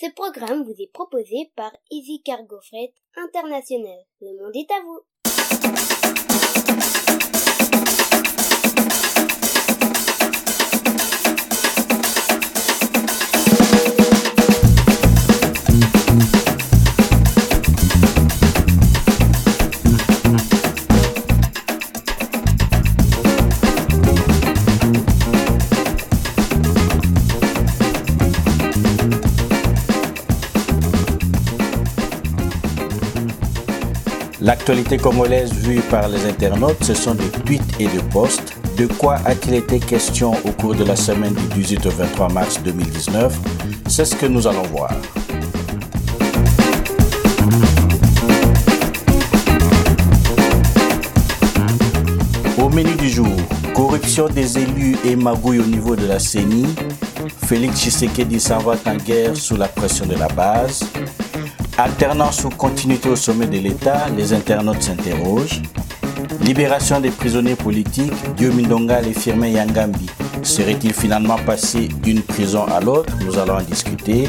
Ce programme vous est proposé par Easy Cargo Freight International. Le monde est à vous. L'actualité congolaise vue par les internautes, ce sont des tweets et des posts. De quoi a-t-il été question au cours de la semaine du 18 au 23 mars 2019 C'est ce que nous allons voir. Au menu du jour, corruption des élus et magouille au niveau de la CENI. Félix Tshisekedi s'en en guerre sous la pression de la base. Alternance ou continuité au sommet de l'État, les internautes s'interrogent. Libération des prisonniers politiques, Dieu Mindonga et Firmin Yangambi. Serait-il finalement passé d'une prison à l'autre? Nous allons en discuter.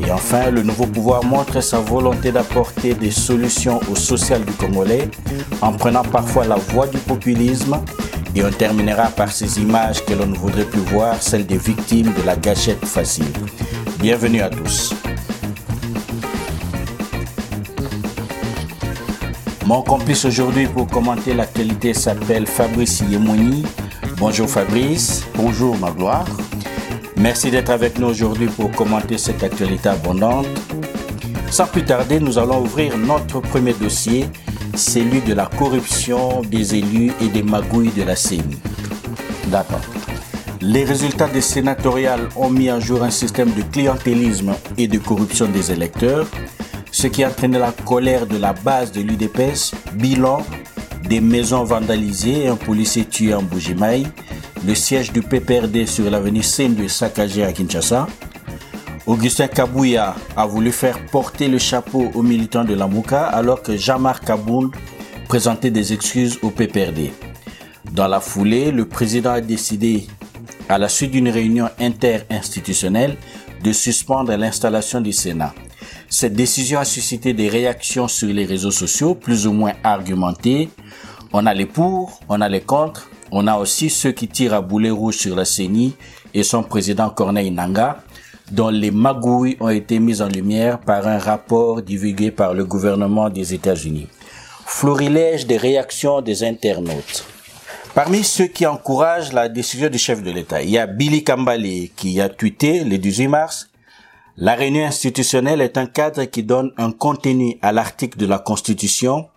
Et enfin, le nouveau pouvoir montre sa volonté d'apporter des solutions au social du Congolais en prenant parfois la voie du populisme. Et on terminera par ces images que l'on ne voudrait plus voir, celles des victimes de la gâchette facile. Bienvenue à tous. Mon complice aujourd'hui pour commenter l'actualité s'appelle Fabrice Yemoni. Bonjour Fabrice. Bonjour Magloire. Merci d'être avec nous aujourd'hui pour commenter cette actualité abondante. Sans plus tarder, nous allons ouvrir notre premier dossier, celui de la corruption des élus et des magouilles de la CENI. D'accord. Les résultats des sénatoriales ont mis en jour un système de clientélisme et de corruption des électeurs, ce qui a entraîné la colère de la base de l'UDPS, bilan des maisons vandalisées et un policier tué en Bougimaï, le siège du PPRD sur l'avenue Seine saccagé à Kinshasa. Augustin Kabouya a voulu faire porter le chapeau aux militants de la Mouka alors que Jean-Marc Kaboun présentait des excuses au PPRD. Dans la foulée, le président a décidé, à la suite d'une réunion interinstitutionnelle, de suspendre l'installation du Sénat. Cette décision a suscité des réactions sur les réseaux sociaux, plus ou moins argumentées. On a les pour, on a les contre, on a aussi ceux qui tirent à boulet rouge sur la CENI et son président Corneille Nanga, dont les magouilles ont été mises en lumière par un rapport divulgué par le gouvernement des États-Unis. Florilège des réactions des internautes. Parmi ceux qui encouragent la décision du chef de l'État, il y a Billy Kambale qui a tweeté le 18 mars la réunion institutionnelle est un cadre qui donne un contenu à l'article de la Constitution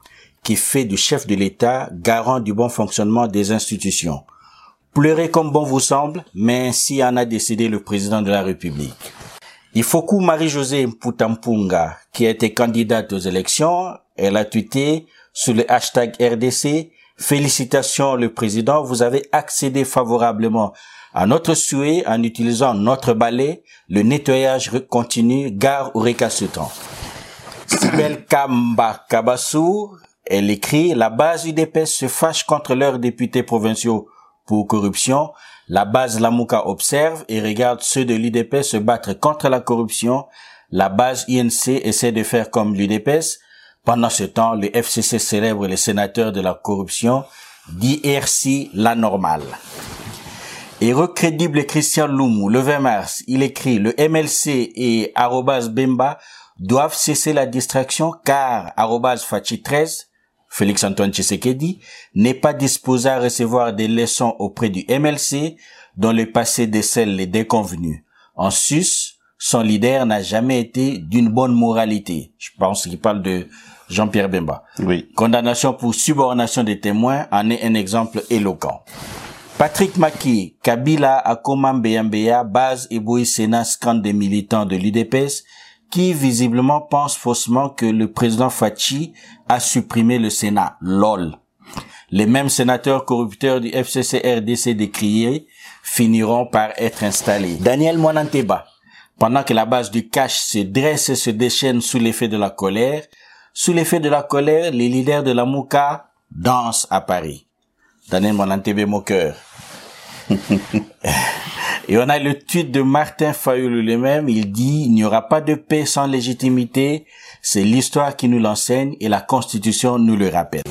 qui fait du chef de l'État garant du bon fonctionnement des institutions. Pleurez comme bon vous semble, mais ainsi en a décidé le président de la République. Ifoku Marie-Josée Mputampunga, qui été candidate aux élections, elle a tweeté sous le hashtag RDC, félicitations le président, vous avez accédé favorablement à notre souhait en utilisant notre balai, le nettoyage continu gare au récalcitrant. Sibel Kamba Kabassou, elle écrit, la base UDPS se fâche contre leurs députés provinciaux pour corruption. La base Lamouka observe et regarde ceux de l'UDPS se battre contre la corruption. La base INC essaie de faire comme l'UDPS. Pendant ce temps, le FCC célèbre les sénateurs de la corruption. DRC la normale. Héros crédible Christian Loumou, le 20 mars, il écrit le MLC et arrobas Bemba doivent cesser la distraction car arrobas Fachi 13, Félix Antoine Tshisekedi, n'est pas disposé à recevoir des leçons auprès du MLC dont le passé décèle les déconvenus. En sus, son leader n'a jamais été d'une bonne moralité. Je pense qu'il parle de Jean-Pierre Bemba. Oui. Condamnation pour subornation des témoins en est un exemple éloquent. Patrick Maki, Kabila Akoma Mbeyambeya, base et Sénat scandent des militants de l'UDPS qui visiblement pensent faussement que le président Fachi a supprimé le Sénat. LOL. Les mêmes sénateurs corrupteurs du FCC-RDC décriés finiront par être installés. Daniel Mwananteba, pendant que la base du cash se dresse et se déchaîne sous l'effet de la colère, sous l'effet de la colère, les leaders de la Mouka dansent à Paris. Daniel Monantebe Moqueur. Et on a le tweet de Martin Fayoulou lui-même. Il dit, il n'y aura pas de paix sans légitimité. C'est l'histoire qui nous l'enseigne et la constitution nous le rappelle.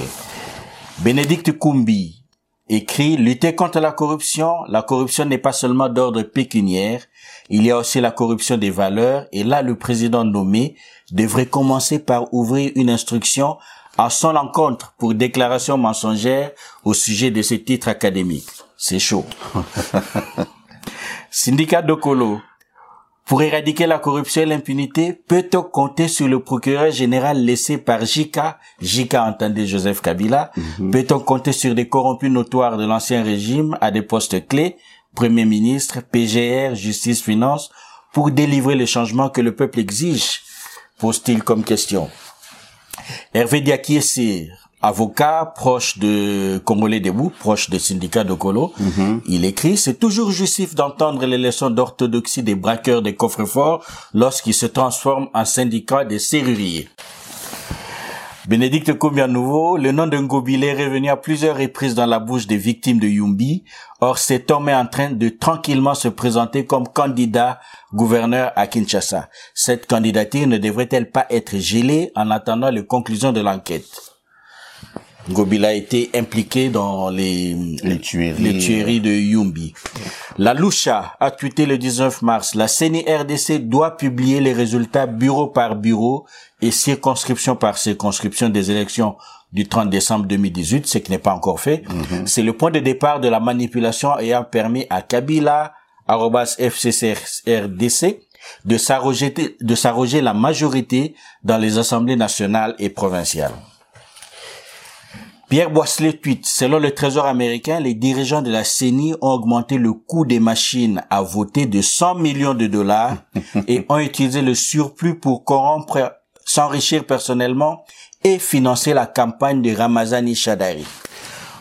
Bénédicte Koumbi écrit, lutter contre la corruption. La corruption n'est pas seulement d'ordre pécuniaire. Il y a aussi la corruption des valeurs. Et là, le président nommé devrait commencer par ouvrir une instruction à son encontre pour déclaration mensongère au sujet de ces titres académiques. C'est chaud. Syndicat de Colo. Pour éradiquer la corruption et l'impunité, peut-on compter sur le procureur général laissé par Jika, Jika entendait Joseph Kabila, Mhm. peut-on compter sur des corrompus notoires de l'ancien régime à des postes clés, Premier ministre, PGR, Justice, Finance, pour délivrer le changement que le peuple exige pose-t-il comme question. Hervé Diakiesir, avocat proche de Congolais Debout, proche des syndicats de Colo, il écrit, c'est toujours justif d'entendre les leçons d'orthodoxie des braqueurs des coffres-forts lorsqu'ils se transforment en syndicats des serruriers. Bénédicte Combia Nouveau, le nom de Ngobile est revenu à plusieurs reprises dans la bouche des victimes de Yumbi. Or, cet homme est en train de tranquillement se présenter comme candidat gouverneur à Kinshasa. Cette candidature ne devrait-elle pas être gelée en attendant les conclusions de l'enquête? Ngobila a été impliqué dans les, Les tueries. les tueries de Yumbi. La Loucha a tweeté le 19 mars, la CENI RDC doit publier les résultats bureau par bureau et circonscription par circonscription des élections du 30 décembre 2018, ce qui n'est pas encore fait. C'est le point de départ de la manipulation ayant permis à Kabila, arrobas FCCRDC, de s'arroger la majorité dans les assemblées nationales et provinciales. Pierre Boisselet tweet, selon le Trésor américain, les dirigeants de la CENI ont augmenté le coût des machines à voter de 100 millions de dollars et ont utilisé le surplus pour corrompre, s'enrichir personnellement et financer la campagne de Ramazani Shadari.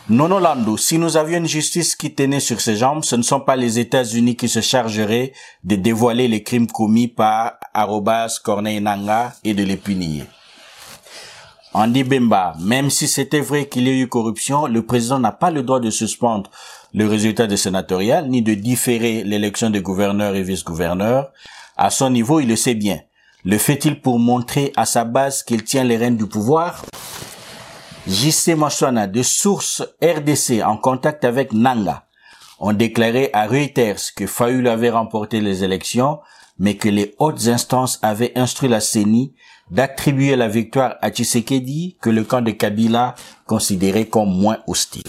Non, Orlando, si nous avions une justice qui tenait sur ses jambes, ce ne sont pas les États-Unis qui se chargeraient de dévoiler les crimes commis par Arobas Corneille Nanga et de les punir. Andy Bemba, même si c'était vrai qu'il y a eu corruption, le président n'a pas le droit de suspendre le résultat des sénatoriales, ni de différer l'élection des gouverneurs et vice-gouverneurs. À son niveau, il le sait bien. Le fait-il pour montrer à sa base qu'il tient les rênes du pouvoir? JC Machwana, de sources RDC en contact avec Nanga, ont déclaré à Reuters que Fayoul avait remporté les élections, mais que les hautes instances avaient instruit la CENI d'attribuer la victoire à Tshisekedi que le camp de Kabila considérait comme moins hostile.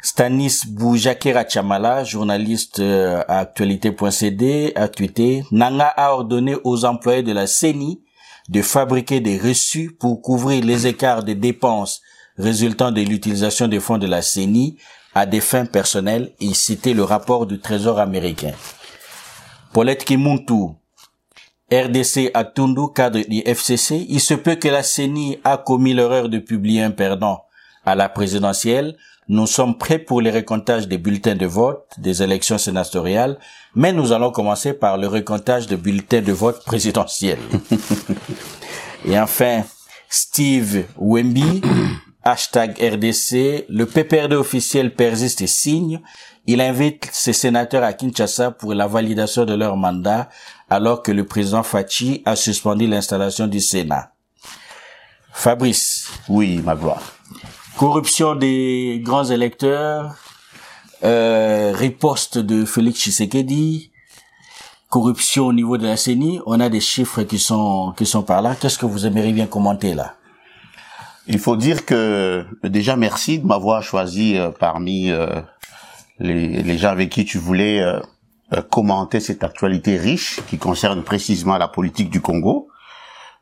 Stanis Boujakera Chamala, journaliste euh, à actualité.cd, a tweeté Nanga a ordonné aux employés de la CENI de fabriquer des reçus pour couvrir les écarts de dépenses résultant de l'utilisation des fonds de la CENI à des fins personnelles et citer le rapport du Trésor américain. Paulette Kimuntu, RDC à Tundu, cadre du FCC, il se peut que la CENI a commis l'erreur de publier un perdant à la présidentielle. Nous sommes prêts pour les recomptages des bulletins de vote des élections sénatoriales, mais nous allons commencer par le recomptage des bulletins de vote présidentiels. Et enfin, Steve Wemby, hashtag RDC, le PPRD officiel persiste et signe. Il invite ses sénateurs à Kinshasa pour la validation de leur mandat, alors que le président Fachi a suspendu l'installation du Sénat. Fabrice, Oui, ma gloire. corruption des grands électeurs, euh, riposte de Félix Tshisekedi, corruption au niveau de la CENI, on a des chiffres qui sont qui sont par là. Qu'est-ce que vous aimeriez bien commenter là? Il faut dire que déjà merci de m'avoir choisi euh, parmi euh, les, les gens avec qui tu voulais euh, euh, commenter cette actualité riche qui concerne précisément la politique du Congo.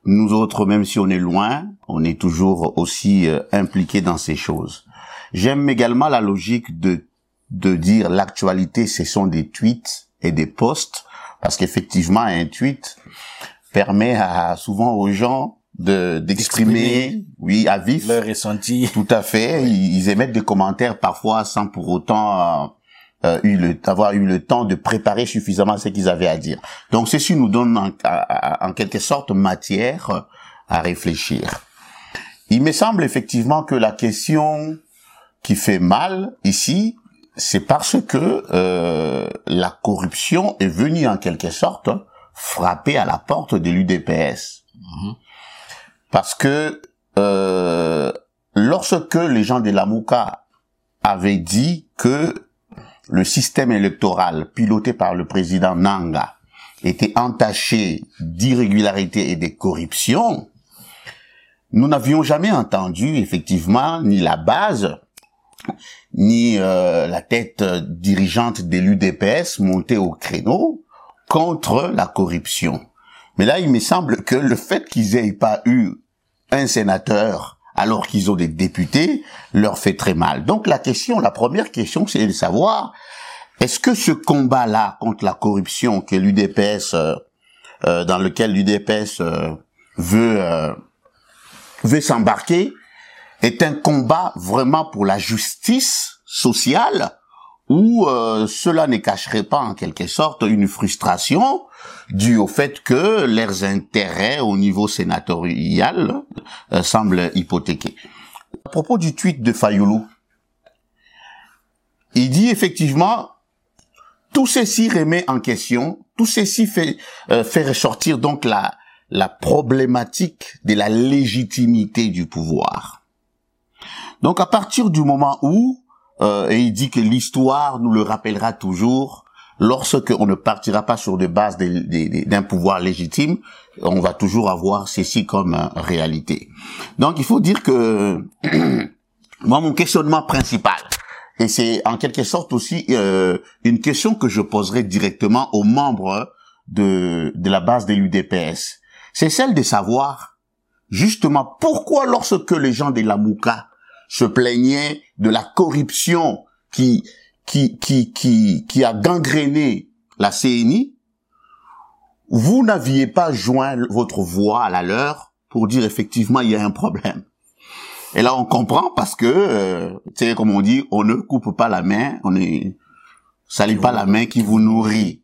Nous autres, même si on est loin, on est toujours aussi euh, impliqués dans ces choses. J'aime également la logique de de dire l'actualité, ce sont des tweets et des posts, parce qu'effectivement, un tweet permet à, souvent aux gens de d'exprimer, oui, à vif, Leur ressenti. tout à fait. Ils, ils émettent des commentaires parfois sans pour autant euh, euh, eu le, avoir eu le temps de préparer suffisamment ce qu'ils avaient à dire. Donc ceci nous donne en, quelque sorte matière à réfléchir. Il me semble effectivement que la question qui fait mal ici, c'est parce que euh, la corruption est venue en quelque sorte frapper à la porte de l'UDPS. Mhm. Parce que euh, lorsque les gens de la Mouka avaient dit que le système électoral piloté par le président Nanga était entaché d'irrégularités et de corruption, nous n'avions jamais entendu effectivement ni la base ni euh, la tête dirigeante de l'UDPS monter au créneau contre la corruption. Mais là, il me semble que le fait qu'ils aient pas eu un sénateur alors qu'ils ont des députés leur fait très mal. Donc la question, la première question, c'est de savoir est-ce que ce combat-là contre la corruption que l'UDPS, euh, euh, dans lequel l'UDPS veut veut s'embarquer, est un combat vraiment pour la justice sociale où euh, cela ne cacherait pas en quelque sorte une frustration due au fait que leurs intérêts au niveau sénatorial euh, semblent hypothéqués. À propos du tweet de Fayoulou, il dit effectivement tout ceci remet en question, tout ceci fait, euh, fait ressortir donc la, la problématique de la légitimité du pouvoir. Donc à partir du moment où, euh, et il dit que l'histoire nous le rappellera toujours, lorsque on ne partira pas sur des bases d'un pouvoir légitime, on va toujours avoir ceci comme euh, réalité. Donc il faut dire que moi mon questionnement principal, et c'est en quelque sorte aussi euh, une question que je poserai directement aux membres de, de la base de l'UDPS, c'est celle de savoir justement pourquoi lorsque les gens de la Mouka se plaignait de la corruption qui, qui, qui, qui, qui a gangréné la CNI, vous n'aviez pas joint votre voix à la leur pour dire effectivement il y a un problème. Et là on comprend parce que, euh, tu sais comme on dit, on ne coupe pas la main, on ne salit pas la main qui vous nourrit.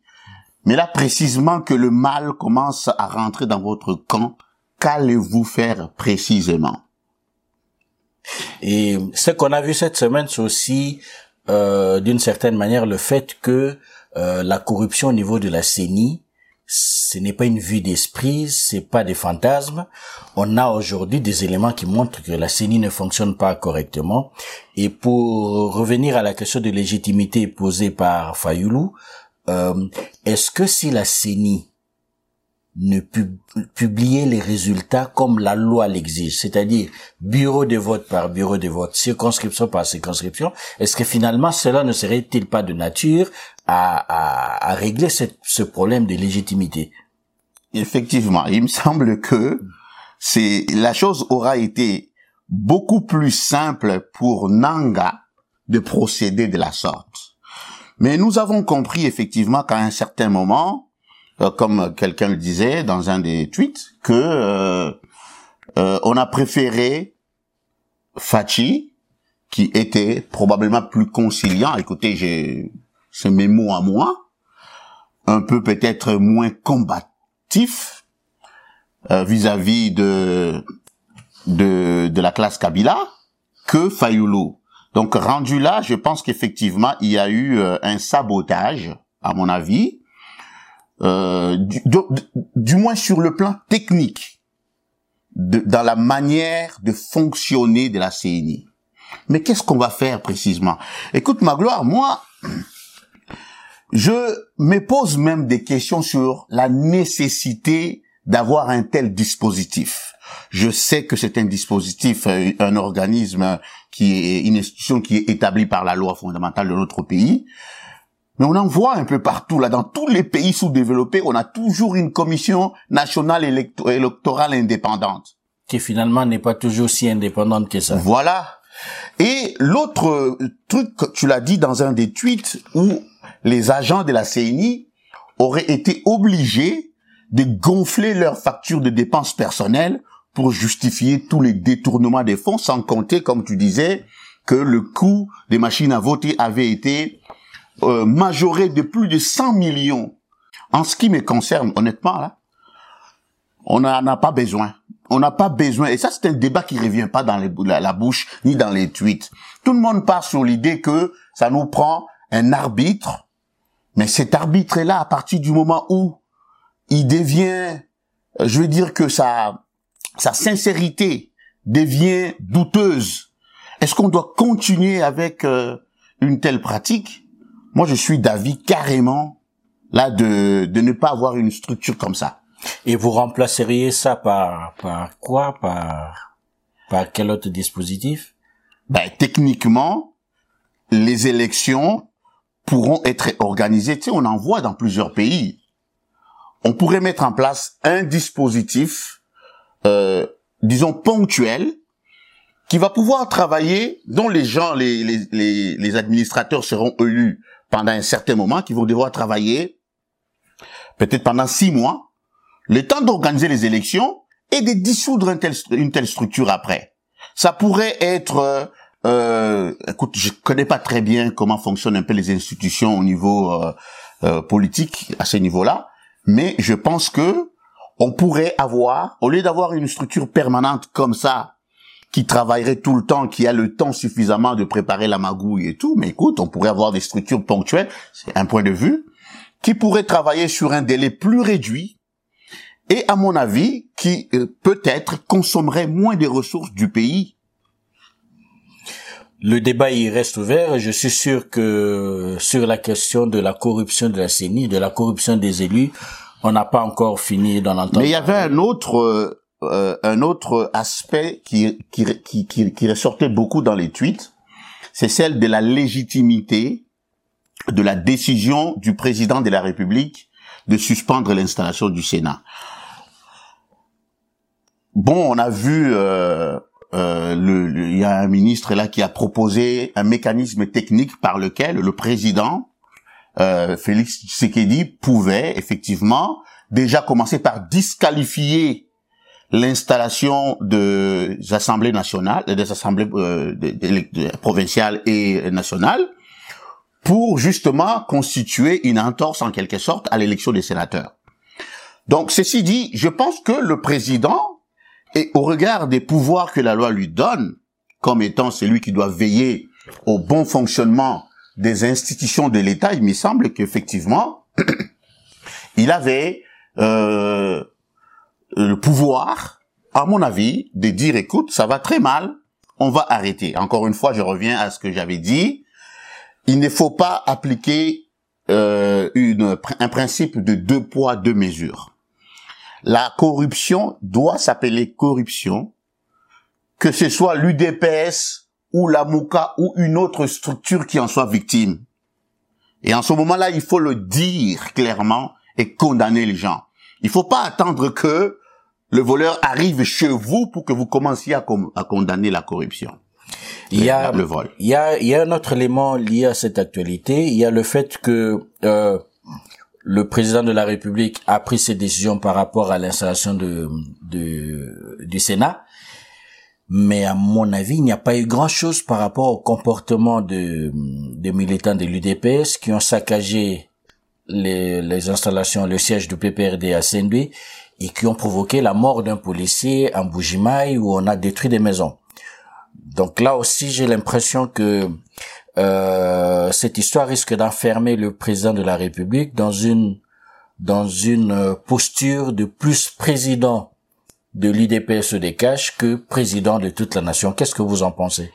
Mais là précisément que le mal commence à rentrer dans votre camp, qu'allez-vous faire précisément? Et ce qu'on a vu cette semaine, c'est aussi euh, d'une certaine manière le fait que euh, la corruption au niveau de la CENI, ce n'est pas une vue d'esprit, c'est pas des fantasmes. On a aujourd'hui des éléments qui montrent que la CENI ne fonctionne pas correctement. Et pour revenir à la question de légitimité posée par Fayoulou, euh, est-ce que si la CENI ne publier les résultats comme la loi l'exige, c'est-à-dire bureau de vote par bureau de vote, circonscription par circonscription, est-ce que finalement cela ne serait-il pas de nature à, à, régler ce problème de légitimité? Effectivement, il me semble que c'est la chose aura été beaucoup plus simple pour Nanga de procéder de la sorte. Mais nous avons compris effectivement qu'à un certain moment, comme quelqu'un le disait dans un des tweets, que euh, euh, on a préféré Fachi, qui était probablement plus conciliant. Écoutez, j'ai c'est mes mots à moi, un peu peut-être moins combatif vis-à-vis de, de de la classe Kabila que Fayoulou. Donc rendu là, je pense qu'effectivement il y a eu un sabotage, à mon avis, euh, du, moins sur le plan technique, de, dans la manière de fonctionner de la CNI. Mais qu'est-ce qu'on va faire précisément? Écoute, Magloire, moi, je me pose même des questions sur la nécessité d'avoir un tel dispositif. Je sais que c'est un dispositif, euh, un organisme qui est une institution qui est établie par la loi fondamentale de notre pays, mais on en voit un peu partout, là, dans tous les pays sous-développés, on a toujours une commission nationale électorale indépendante. Qui finalement n'est pas toujours si indépendante que ça. Voilà. Et l'autre truc, tu l'as dit dans un des tweets, où les agents de la CNI auraient été obligés de gonfler leurs factures de dépenses personnelles pour justifier tous les détournements des fonds, sans compter, comme tu disais, que le coût des machines à voter avait été euh, majoré de plus de 100 millions. En ce qui me concerne, honnêtement, là, on n'en a pas besoin. on n'a pas besoin, et ça c'est un débat qui revient pas dans la, bouche ni dans les tweets. Tout le monde part sur l'idée que ça nous prend un arbitre, mais cet arbitre est là à partir du moment où il devient, euh, je veux dire que sa, sa sincérité devient douteuse. Est-ce qu'on doit continuer avec euh, une telle pratique? Moi, je suis d'avis carrément là de, de ne pas avoir une structure comme ça. Et vous remplaceriez ça par, par quoi? Par, par quel autre dispositif? Ben, Techniquement, les élections pourront être organisées. Tu sais, on en voit dans plusieurs pays. On pourrait mettre en place un dispositif, euh, disons ponctuel, qui va pouvoir travailler, dont les gens, les, les, les, les administrateurs seront élus pendant un certain moment, qui vont devoir travailler peut-être pendant six mois, le temps d'organiser les élections et de dissoudre une telle, une telle structure après. Ça pourrait être, euh, euh, écoute, je connais pas très bien comment fonctionnent un peu les institutions au niveau euh, euh, politique à ce niveau-là, mais je pense que on pourrait avoir, au lieu d'avoir une structure permanente comme ça, qui travaillerait tout le temps, qui a le temps suffisamment de préparer la magouille et tout, mais écoute, on pourrait avoir des structures ponctuelles, c'est un point de vue, qui pourrait travailler sur un délai plus réduit, et à mon avis, qui euh, peut-être consommerait moins des ressources du pays. Le débat y reste ouvert. Je suis sûr que sur la question de la corruption de la CENI, de la corruption des élus, on n'a pas encore fini d'en entendre. Mais il y avait un autre, euh, un autre aspect qui, qui, qui, ressortait beaucoup dans les tweets, c'est celle de la légitimité de la décision du président de la République de suspendre l'installation du Sénat. Bon, on a vu, euh, euh, il y a un ministre là qui a proposé un mécanisme technique par lequel le président Félix Tshisekedi pouvait effectivement déjà commencer par disqualifier l'installation des assemblées nationales, des assemblées euh, provinciales et nationales, pour justement constituer une entorse en quelque sorte à l'élection des sénateurs. Donc, ceci dit, je pense que le président au regard des pouvoirs que la loi lui donne, comme étant celui qui doit veiller au bon fonctionnement des institutions de l'État, il me semble qu'effectivement, il avait euh, le pouvoir, à mon avis, de dire, écoute, ça va très mal, on va arrêter. Encore une fois, je reviens à ce que j'avais dit. Il ne faut pas appliquer euh, une, un principe de deux poids, deux mesures la corruption doit s'appeler corruption, que ce soit l'UDPS ou la MOUCA ou une autre structure qui en soit victime. Et en ce moment-là, il faut le dire clairement et condamner les gens. Il faut pas attendre que le voleur arrive chez vous pour que vous commenciez à, condamner la corruption. Il y a le vol. Il y a, il y a un autre élément lié à cette actualité. Il y a le fait que euh, le président de la République a pris ses décisions par rapport à l'installation de, du Sénat. Mais à mon avis, il n'y a pas eu grand-chose par rapport au comportement de, des militants de l'UDPS qui ont saccagé les, les, installations, le siège du PPRD à Saint-Louis et qui ont provoqué la mort d'un policier en Bougimaï où on a détruit des maisons. Donc là aussi, j'ai l'impression que euh, cette histoire risque d'enfermer le président de la République dans une dans une euh, posture de plus président de l'IDPS des caches que président de toute la nation. Qu'est-ce que vous en pensez?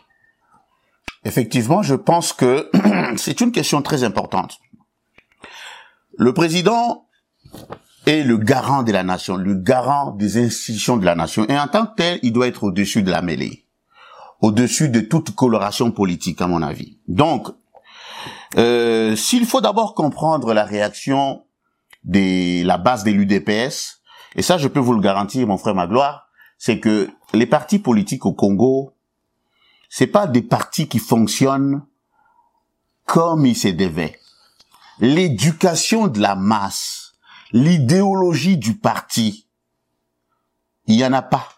Effectivement, je pense que c'est une question très importante. Le président est le garant de la nation, le garant des institutions de la nation, et en tant que tel, il doit être au-dessus de la mêlée au-dessus de toute coloration politique, à mon avis. Donc, euh, s'il faut d'abord comprendre la réaction de la base de l'UDPS, et ça je peux vous le garantir, mon frère Magloire, c'est que les partis politiques au Congo, c'est pas des partis qui fonctionnent comme ils se devaient. L'éducation de la masse, l'idéologie du parti, il y en a pas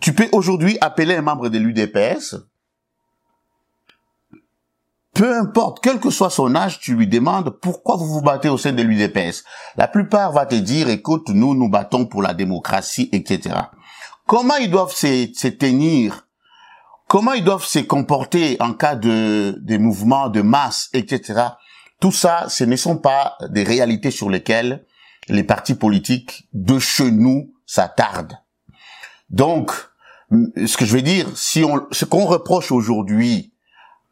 tu peux aujourd'hui appeler un membre de l'UDPS peu importe, quel que soit son âge, tu lui demandes pourquoi vous vous battez au sein de l'UDPS. La plupart va te dire, écoute, nous nous battons pour la démocratie, etc. Comment ils doivent se, se tenir? Comment ils doivent se comporter en cas de des mouvements de masse, etc. Tout ça, ce ne sont pas des réalités sur lesquelles les partis politiques de chez nous s'attardent. Donc, ce que je veux dire, si on, ce qu'on reproche aujourd'hui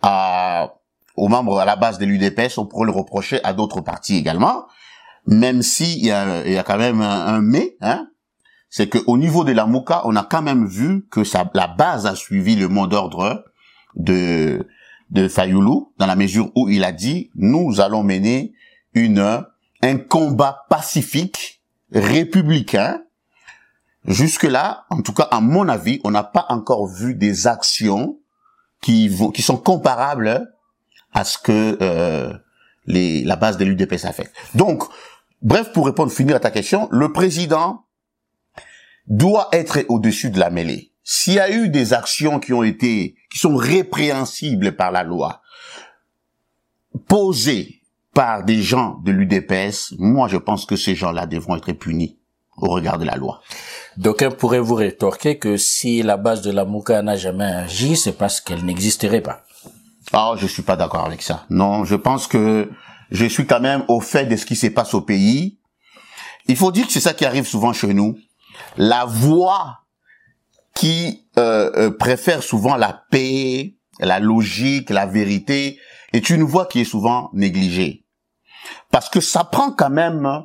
à, aux membres à la base de l'UDPS, on pourrait le reprocher à d'autres partis également, même s'il y a, il y a quand même un, un mais, hein, c'est qu'au niveau de la Mouka, on a quand même vu que ça, la base a suivi le mot d'ordre de, de Fayoulou, dans la mesure où il a dit, nous allons mener une, un combat pacifique, républicain. Jusque-là, en tout cas, à mon avis, on n'a pas encore vu des actions qui vont, qui sont comparables à ce que euh, la base de l'UDPS a fait. Donc, bref, pour répondre, finir à ta question, le président doit être au-dessus de la mêlée. S'il y a eu des actions qui ont été, qui sont répréhensibles par la loi, posées par des gens de l'UDPS, moi je pense que ces gens-là devront être punis au regard de la loi. D'aucuns pourraient vous rétorquer que si la base de la Mouka n'a jamais agi, c'est parce qu'elle n'existerait pas. Ah, je suis pas d'accord avec ça. Non, je pense que je suis quand même au fait de ce qui se passe au pays. Il faut dire que c'est ça qui arrive souvent chez nous la voix qui euh, euh, préfère souvent la paix, la logique, la vérité, est une voix qui est souvent négligée. Parce que ça prend quand même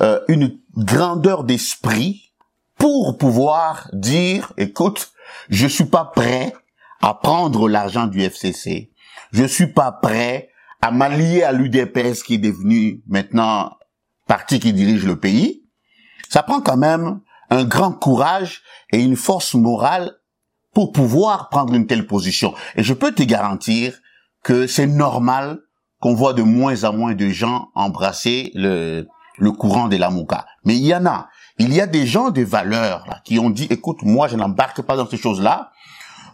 euh, une grandeur d'esprit pour pouvoir dire, écoute, je suis pas prêt à prendre l'argent du FCC. Je suis pas prêt à m'allier à l'UDPS qui est devenu maintenant parti qui dirige le pays. Ça prend quand même un grand courage et une force morale pour pouvoir prendre une telle position. Et je peux te garantir que c'est normal qu'on voit de moins en moins de gens embrasser le, le courant de la Mouka. Mais il y en a. Il y a des gens de valeur là, qui ont dit, écoute, moi je n'embarque pas dans ces choses-là.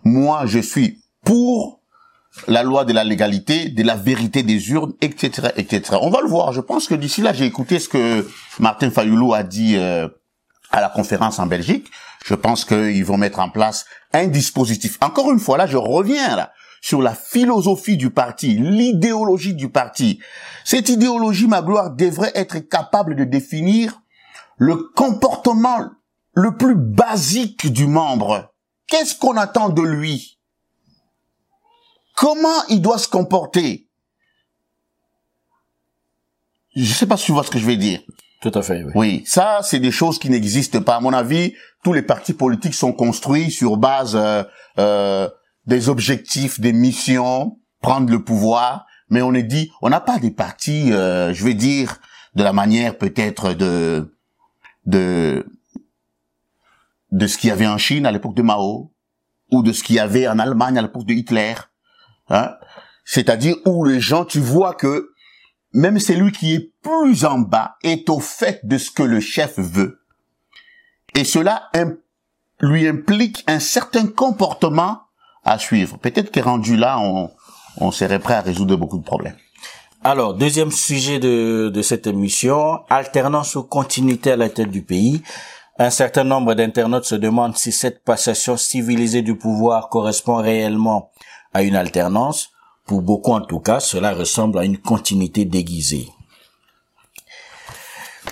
Moi je suis pour la loi de la légalité, de la vérité des urnes, etc., etc. On va le voir. Je pense que d'ici là, j'ai écouté ce que Martin Fayoulou a dit euh, à la conférence en Belgique. Je pense qu'ils vont mettre en place un dispositif. Encore une fois, là, je reviens là sur la philosophie du parti, l'idéologie du parti. Cette idéologie, ma gloire, devrait être capable de définir le comportement le plus basique du membre. Qu'est-ce qu'on attend de lui? Comment il doit se comporter? Je ne sais pas si tu vois ce que je vais dire. Tout à fait, oui. Oui, ça, c'est des choses qui n'existent pas. À mon avis, tous les partis politiques sont construits sur base euh, euh, des objectifs, des missions, prendre le pouvoir. Mais on est dit, on n'a pas des partis, euh, je vais dire, de la manière peut-être de de de ce qu'il y avait en Chine à l'époque de Mao ou de ce qu'il y avait en Allemagne à l'époque de Hitler. Hein? C'est-à-dire où les gens, tu vois que même celui qui est plus en bas est au fait de ce que le chef veut. Et cela lui implique un certain comportement à suivre. Peut-être qu'est rendu là, on, serait prêt à résoudre beaucoup de problèmes. Alors, deuxième sujet de cette émission, alternance ou continuité à la tête du pays. Un certain nombre d'internautes se demandent si cette passation civilisée du pouvoir correspond réellement à une alternance. Pour beaucoup en tout cas, cela ressemble à une continuité déguisée.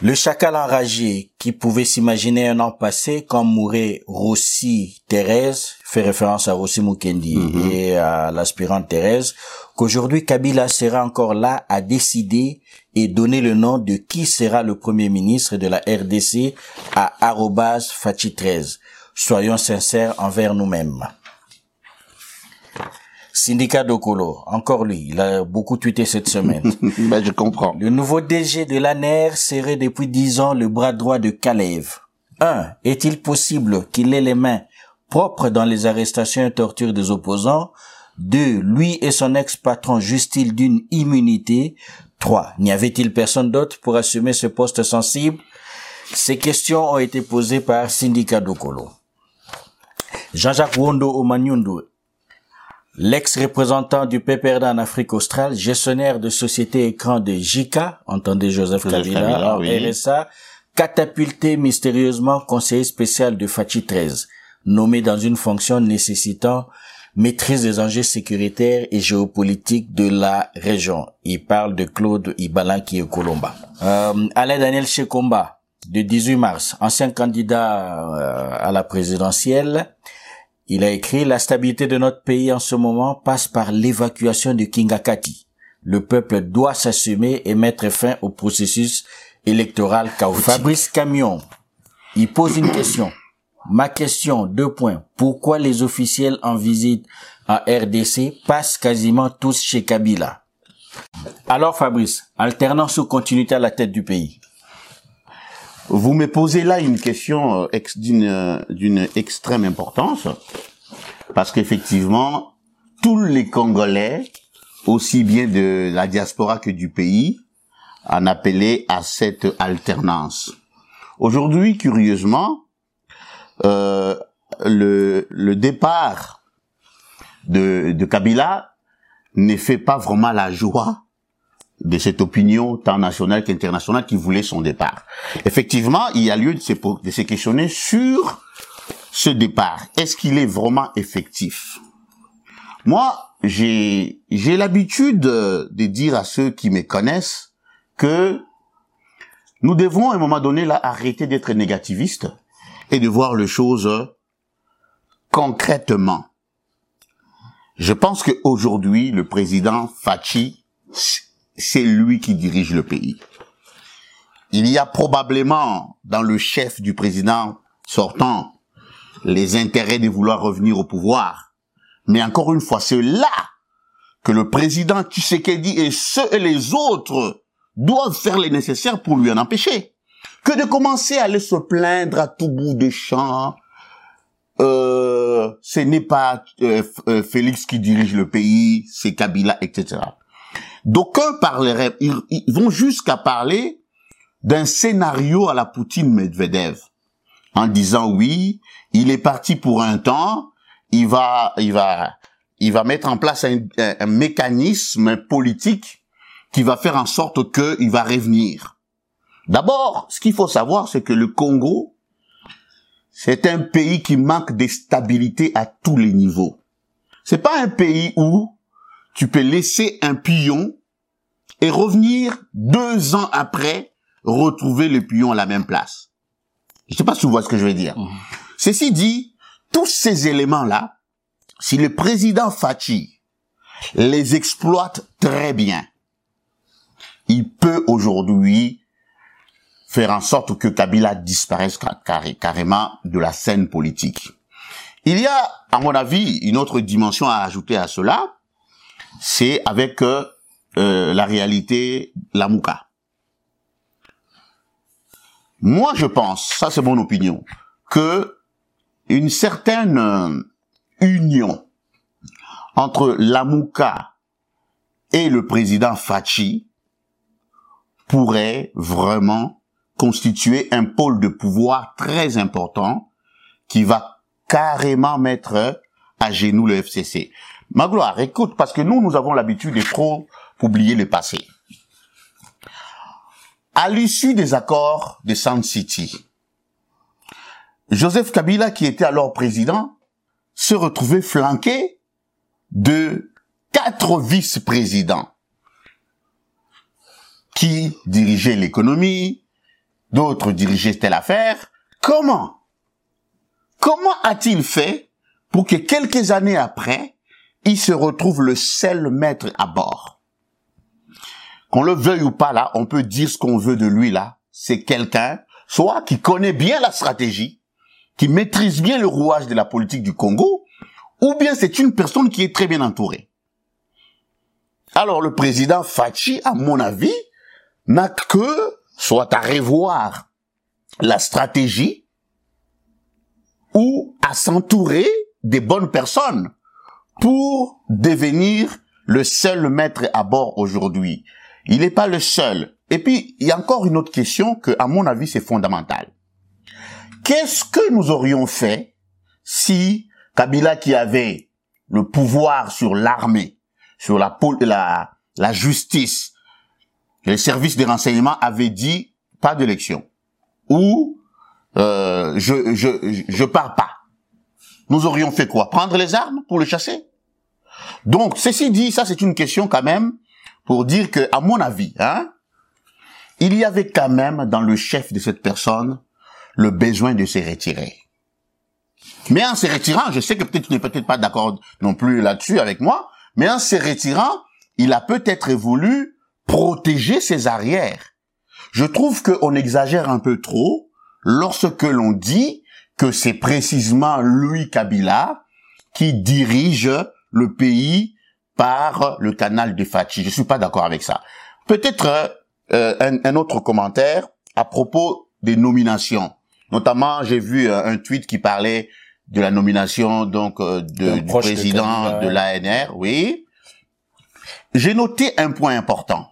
Le chacal enragé qui pouvait s'imaginer un an passé quand mourait Rossi Thérèse, fait référence à Rossi Mukendi Mhm. et à l'aspirante Thérèse, qu'aujourd'hui Kabila sera encore là à décider et donner le nom de qui sera le premier ministre de la RDC à arrobase Fachi 13. Soyons sincères envers nous-mêmes. Syndicat Dokolo, encore lui, il a beaucoup tweeté cette semaine. ben, je comprends. Le nouveau DG de l'ANER serait depuis dix ans le bras droit de Kalev. 1. Est-il possible qu'il ait les mains propres dans les arrestations et tortures des opposants? 2. Lui et son ex-patron justent-ils d'une immunité? 3. N'y avait-il personne d'autre pour assumer ce poste sensible? Ces questions ont été posées par Syndicat Dokolo. Jean-Jacques Wondo Omanyundu L'ex-représentant du PPRD en Afrique australe, gestionnaire de société écran de JICA, entendez Joseph, Kabila, RSA, catapulté mystérieusement conseiller spécial de Fachi 13, nommé dans une fonction nécessitant maîtrise des enjeux sécuritaires et géopolitiques de la région. Il parle de Claude Ibalanki et Colomba. Euh, Alain Daniel Chekomba, de 18 mars, ancien candidat euh, à la présidentielle, il a écrit La stabilité de notre pays en ce moment passe par l'évacuation de Kingakati. Le peuple doit s'assumer et mettre fin au processus électoral chaotique. Fabrice Camion, il pose une question. Ma question, deux points. Pourquoi les officiels en visite à RDC passent quasiment tous chez Kabila? Alors Fabrice, alternance ou continuité à la tête du pays? Vous me posez là une question euh, d'une d'une extrême importance parce qu'effectivement tous les Congolais, aussi bien de la diaspora que du pays, en appelaient à cette alternance. Aujourd'hui, curieusement, euh, le, le départ de, de Kabila ne fait pas vraiment la joie de cette opinion tant nationale qu'internationale qui voulait son départ. Effectivement, il y a lieu de se, questionner sur ce départ. Est-ce qu'il est vraiment effectif? Moi, j'ai j'ai l'habitude de dire à ceux qui me connaissent que nous devons à un moment donné là arrêter d'être négativistes et de voir les choses concrètement. Je pense qu'aujourd'hui, le président Fachi, c'est lui qui dirige le pays. Il y a probablement dans le chef du président sortant les intérêts de vouloir revenir au pouvoir. Mais encore une fois, c'est là que le président Tshisekedi et ceux et les autres doivent faire les nécessaires pour lui en empêcher que de commencer à aller se plaindre à tout bout de champ. Euh, ce n'est pas euh, euh, Félix qui dirige le pays, c'est Kabila, etc. D'aucuns parleraient, ils, vont jusqu'à parler d'un scénario à la Poutine-Medvedev, en disant oui, il est parti pour un temps, il va, il va, il va mettre en place un, un mécanisme politique qui va faire en sorte qu'il va revenir. D'abord, ce qu'il faut savoir, c'est que le Congo, c'est un pays qui manque de stabilité à tous les niveaux. C'est pas un pays où tu peux laisser un pion et revenir deux ans après retrouver le pion à la même place. Je sais pas si tu vois ce que je veux dire. Mmh. Ceci dit, tous ces éléments-là, si le président Fachi les exploite très bien, il peut aujourd'hui faire en sorte que Kabila disparaisse carrément de la scène politique. Il y a, à mon avis, une autre dimension à ajouter à cela, c'est avec euh, euh la réalité Lamouka. Moi, je pense, ça c'est mon opinion, que une certaine euh, union entre Lamouka et le président Fachi pourrait vraiment constituer un pôle de pouvoir très important qui va carrément mettre à genoux le FCC. Magloire, écoute, parce que nous, nous avons l'habitude de trop publier le passé. À l'issue des accords de Sand City, Joseph Kabila, qui était alors président, se retrouvait flanqué de quatre vice-présidents qui dirigeaient l'économie, d'autres dirigeaient telle affaire. Comment? Comment a-t-il fait pour que quelques années après, il se retrouve le seul maître à bord Qu'on le veuille ou pas là, on peut dire ce qu'on veut de lui là. C'est quelqu'un, soit qui connaît bien la stratégie, qui maîtrise bien le rouage de la politique du Congo, ou bien c'est une personne qui est très bien entourée. Alors le président Fachi, à mon avis, n'a que soit à revoir la stratégie ou à s'entourer des bonnes personnes pour devenir le seul maître à bord aujourd'hui. Il n'est pas le seul. Et puis, il y a encore une autre question que, à mon avis, c'est fondamental. Qu'est-ce que nous aurions fait si Kabila qui avait le pouvoir sur l'armée, sur la, la, la justice, les services de renseignement avaient dit pas d'élection ou euh, je, je, je pars pas? Nous aurions fait quoi? Prendre les armes pour le chasser? Donc, ceci dit, ça c'est une question quand même pour dire que, à mon avis, hein, il y avait quand même dans le chef de cette personne le besoin de se retirer. Mais en se retirant, je sais que peut-être tu n'es peut-être pas d'accord non plus là-dessus avec moi, mais en se retirant, il a peut-être voulu protéger ses arrières. Je trouve qu'on exagère un peu trop lorsque l'on dit que c'est précisément lui, Kabila, qui dirige le pays par le canal de Fachi. Je suis pas d'accord avec ça. Peut-être euh, un, autre commentaire à propos des nominations. Notamment, j'ai vu euh, un tweet qui parlait de la nomination donc euh, de, du président de, de l'ANR. Oui. J'ai noté un point important,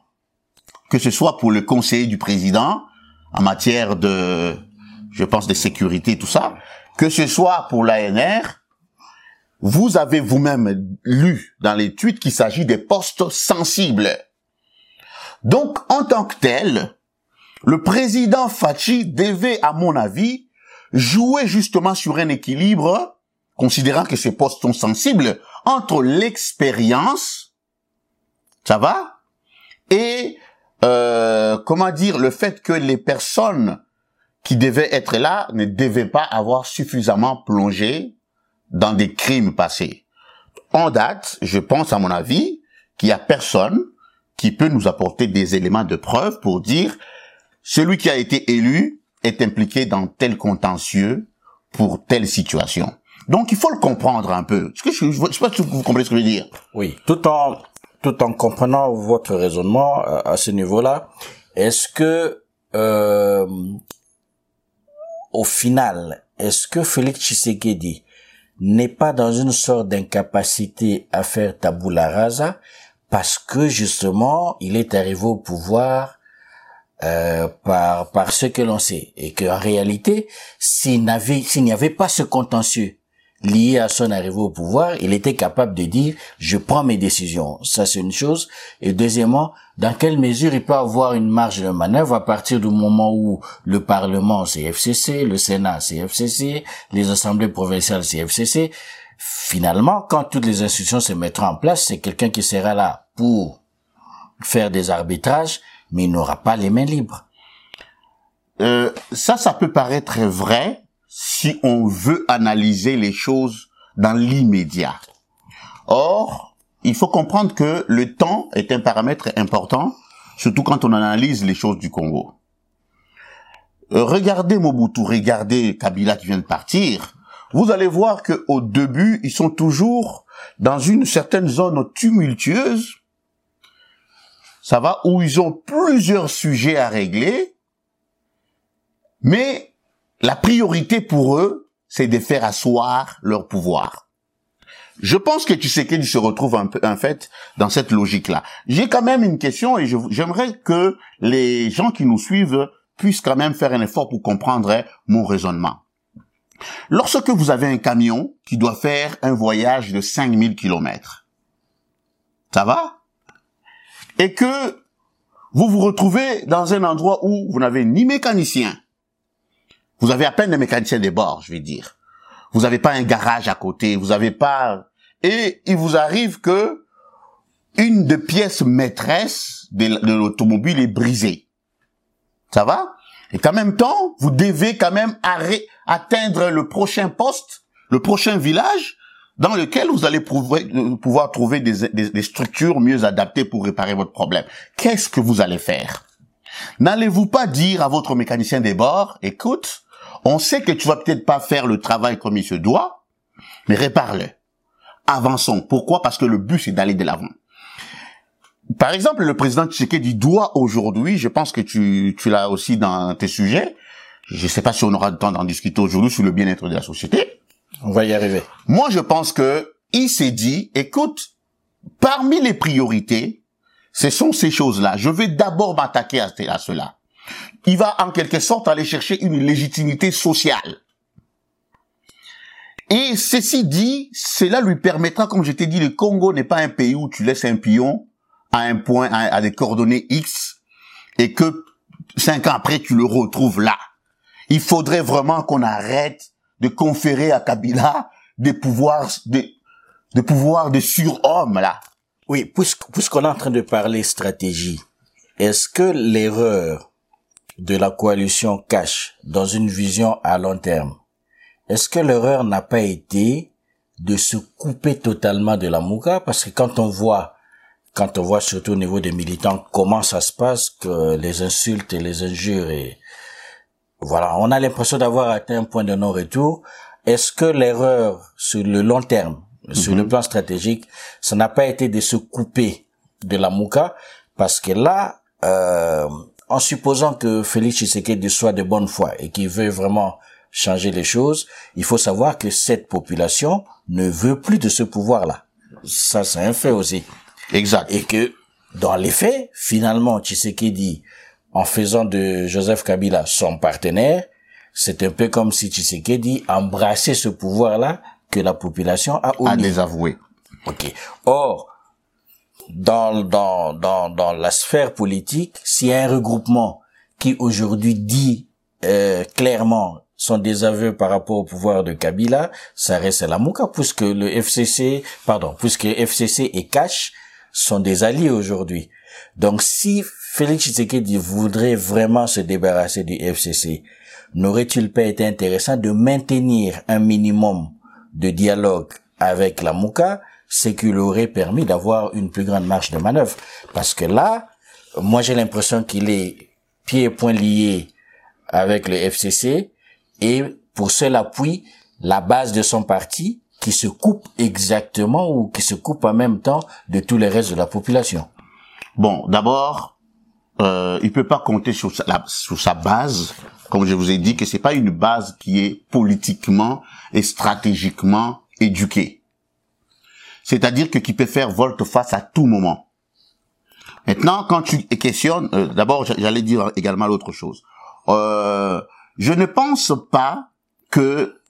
que ce soit pour le conseiller du président en matière de je pense, de sécurité, tout ça, que ce soit pour l'ANR, vous avez vous-même lu dans les tweets qu'il s'agit des postes sensibles. Donc, en tant que tel, le président Fachi devait, à mon avis, jouer justement sur un équilibre, considérant que ces postes sont sensibles, entre l'expérience, ça va, et, euh, comment dire, le fait que les personnes qui devaient être là ne devaient pas avoir suffisamment plongé dans des crimes passés. En date, je pense à mon avis qu'il y a personne qui peut nous apporter des éléments de preuve pour dire celui qui a été élu est impliqué dans tel contentieux pour telle situation. Donc il faut le comprendre un peu. ce que je, je sais pas si vous comprenez ce que je veux dire? Oui, tout en tout en comprenant votre raisonnement euh, à ce niveau-là, est-ce que euh, au final, est-ce que Félix Tshisekedi n'est pas dans une sorte d'incapacité à faire tabula rasa parce que justement, il est arrivé au pouvoir euh, par par ce que l'on sait et qu'en réalité, s'il n'avait s'il n'y avait pas ce contentieux lié à son arrivée au pouvoir, il était capable de dire je prends mes décisions. Ça c'est une chose. Et deuxièmement, dans quelle mesure il peut avoir une marge de manœuvre à partir du moment où le Parlement c'est FCC, le Sénat c'est FCC, les assemblées provinciales c'est FCC. Finalement, quand toutes les institutions se mettront en place, c'est quelqu'un qui sera là pour faire des arbitrages, mais il n'aura pas les mains libres. Euh, ça, ça peut paraître vrai, si on veut analyser les choses dans l'immédiat. Or, il faut comprendre que le temps est un paramètre important, surtout quand on analyse les choses du Congo. Euh, regardez Mobutu, regardez Kabila qui vient de partir, vous allez voir que au début, ils sont toujours dans une certaine zone tumultueuse, ça va, où ils ont plusieurs sujets à régler, mais la priorité pour eux, c'est de faire asseoir leur pouvoir. Je pense que tu sais qu'il se retrouve un peu, en fait, dans cette logique-là. J'ai quand même une question et j'aimerais que les gens qui nous suivent puissent quand même faire un effort pour comprendre mon raisonnement. Lorsque vous avez un camion qui doit faire un voyage de 5000 kilomètres, ça va? Et que vous vous retrouvez dans un endroit où vous n'avez ni mécanicien, vous avez à peine des mécaniciens des bords, je vais dire. Vous n'avez pas un garage à côté, vous n'avez pas... Et il vous arrive que une des pièces maîtresses de, l'automobile est brisée. Ça va? Et qu'en même temps, vous devez quand même atteindre le prochain poste, le prochain village, dans lequel vous allez pouvoir trouver des, des structures mieux adaptées pour réparer votre problème. Qu'est-ce que vous allez faire? N'allez-vous pas dire à votre mécanicien des bords, écoute, on sait que tu vas peut-être pas faire le travail comme il se doit, mais répare-le. Avançons. Pourquoi? Parce que le but, c'est d'aller de l'avant. Par exemple, le président Tshisekedi doit aujourd'hui, je pense que tu, tu l'as aussi dans tes sujets, je ne sais pas si on aura le temps d'en discuter aujourd'hui sur le bien-être de la société. On va y arriver. Moi, je pense que il s'est dit, écoute, parmi les priorités, ce sont ces choses-là. Je vais d'abord m'attaquer à, à cela il va en quelque sorte aller chercher une légitimité sociale. Et ceci dit, cela lui permettra, comme je t'ai dit, le Congo n'est pas un pays où tu laisses un pion à un point, à, des coordonnées X, et que cinq ans après, tu le retrouves là. Il faudrait vraiment qu'on arrête de conférer à Kabila des pouvoirs, des, des pouvoirs de surhomme, là. Oui, puisqu'on est en train de parler stratégie, est-ce que l'erreur de la coalition cache dans une vision à long terme, est-ce que l'erreur n'a pas été de se couper totalement de la Mouka? Parce que quand on voit, quand on voit surtout au niveau des militants comment ça se passe, que les insultes et les injures et voilà, on a l'impression d'avoir atteint un point de non-retour. Est-ce que l'erreur sur le long terme, sur le mhm. plan stratégique, ça n'a pas été de se couper de la Mouka? Parce que là, euh, en supposant que Félix Tshisekedi soit de bonne foi et qu'il veut vraiment changer les choses, il faut savoir que cette population ne veut plus de ce pouvoir-là. Ça, c'est un fait aussi. Exact. Et que, dans les faits, finalement, Tshisekedi, en faisant de Joseph Kabila son partenaire, c'est un peu comme si Tshisekedi embrassait ce pouvoir-là que la population a omis. A désavoué. Ok. Or, dans, dans, dans, dans la sphère politique, s'il y a un regroupement qui aujourd'hui dit euh, clairement son désaveu par rapport au pouvoir de Kabila, ça reste la Mouka, puisque le FCC, pardon, puisque FCC et Cash sont des alliés aujourd'hui. Donc si Félix Tshisekedi voudrait vraiment se débarrasser du FCC, n'aurait-il pas été intéressant de maintenir un minimum de dialogue avec la Mouka ce qui lui aurait permis d'avoir une plus grande marge de manœuvre. Parce que là, moi j'ai l'impression qu'il est pieds et poings liés avec le FCC et pour cela appui la base de son parti qui se coupe exactement ou qui se coupe en même temps de tous les restes de la population. Bon, d'abord, euh, il peut pas compter sur sa, sur sa base, comme je vous ai dit, que c'est pas une base qui est politiquement et stratégiquement éduquée. C'est-à-dire que qui peut faire volte-face à tout moment. Maintenant, quand tu questionnes, euh, d'abord, j'allais dire également l'autre chose. Euh, je ne pense pas que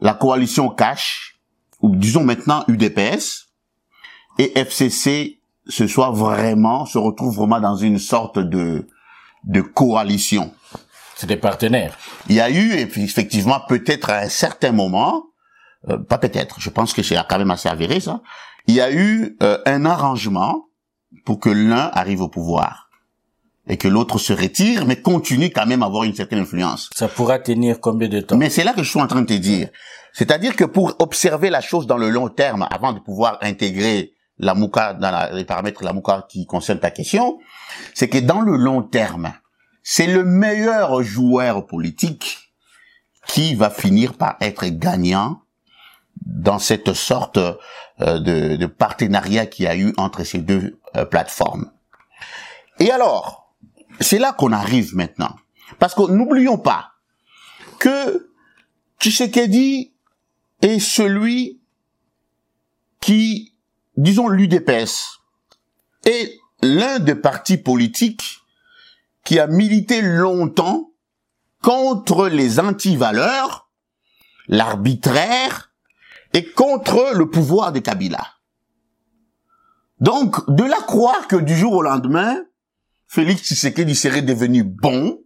la coalition cash, ou disons maintenant UDPS, et FCC se soit vraiment, se retrouve vraiment dans une sorte de, de coalition. C'est des partenaires. Il y a eu, effectivement, peut-être à un certain moment, euh, pas peut-être, je pense que c'est quand même assez avéré ça, il y a eu euh, un arrangement pour que l'un arrive au pouvoir et que l'autre se retire, mais continue quand même à avoir une certaine influence. Ça pourra tenir combien de temps? Mais c'est là que je suis en train de te dire. C'est-à-dire que pour observer la chose dans le long terme, avant de pouvoir intégrer la mouka dans les paramètres de la mouka qui concernent ta question, c'est que dans le long terme, c'est le meilleur joueur politique qui va finir par être gagnant dans cette sorte euh, de, de, partenariat qu'il y a eu entre ces deux euh, plateformes. Et alors, c'est là qu'on arrive maintenant. Parce que n'oublions pas que Tshisekedi est celui qui, disons l'UDPS, est l'un des partis politiques qui a milité longtemps contre les antivaleurs, l'arbitraire, et contre le pouvoir de Kabila. Donc, de la croire que du jour au lendemain, Félix Tshisekedi serait devenu bon,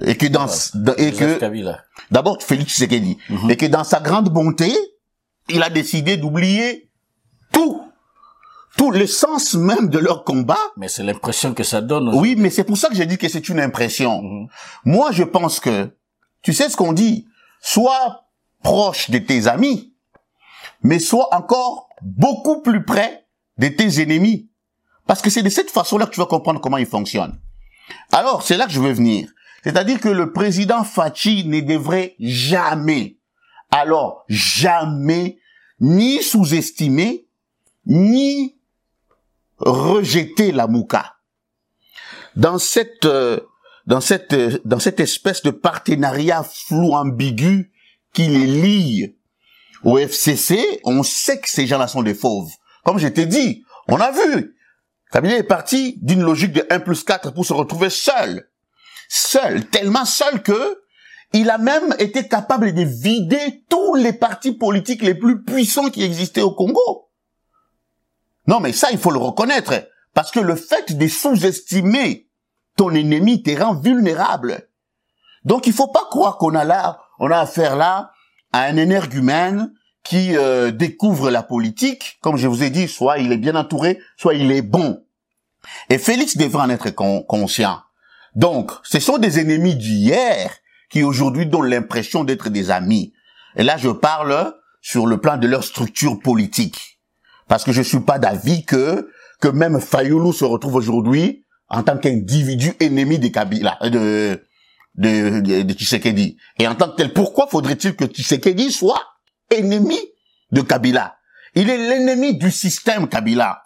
et que dans, et que, d'abord Félix Tshisekedi, mhm. et que dans sa grande bonté, il a décidé d'oublier tout, tout le sens même de leur combat. Mais c'est l'impression que ça donne. Oui, mais c'est pour ça que j'ai dit que c'est une impression. Mhm. Moi, je pense que, tu sais ce qu'on dit, sois proche de tes amis, mais sois encore beaucoup plus près de tes ennemis. Parce que c'est de cette façon-là que tu vas comprendre comment ils fonctionnent. Alors, c'est là que je veux venir. C'est-à-dire que le président Fachi ne devrait jamais, alors jamais, ni sous-estimer, ni rejeter la mouka. Dans cette, euh, dans cette, euh, dans cette espèce de partenariat flou ambigu qui les lie au FCC, on sait que ces gens-là sont des fauves. Comme je t'ai dit, on a vu. Kabila est parti d'une logique de 1 plus 4 pour se retrouver seul. Seul, tellement seul que Il a même été capable de vider tous les partis politiques les plus puissants qui existaient au Congo. Non, mais ça, il faut le reconnaître. Parce que le fait de sous-estimer ton ennemi te rend vulnérable. Donc, il faut pas croire qu'on a là, on a affaire là à un énergumène qui euh, découvre la politique. Comme je vous ai dit, soit il est bien entouré, soit il est bon. Et Félix devrait en être conscient. Donc, ce sont des ennemis d'hier qui aujourd'hui donnent l'impression d'être des amis. Et là, je parle sur le plan de leur structure politique. Parce que je suis pas d'avis que, que même Fayoulou se retrouve aujourd'hui en tant qu'individu ennemi de Kabila, euh, de, de, de, de Tshisekedi. Et en tant que tel, pourquoi faudrait-il que Tshisekedi soit ennemi de Kabila? Il est l'ennemi du système Kabila.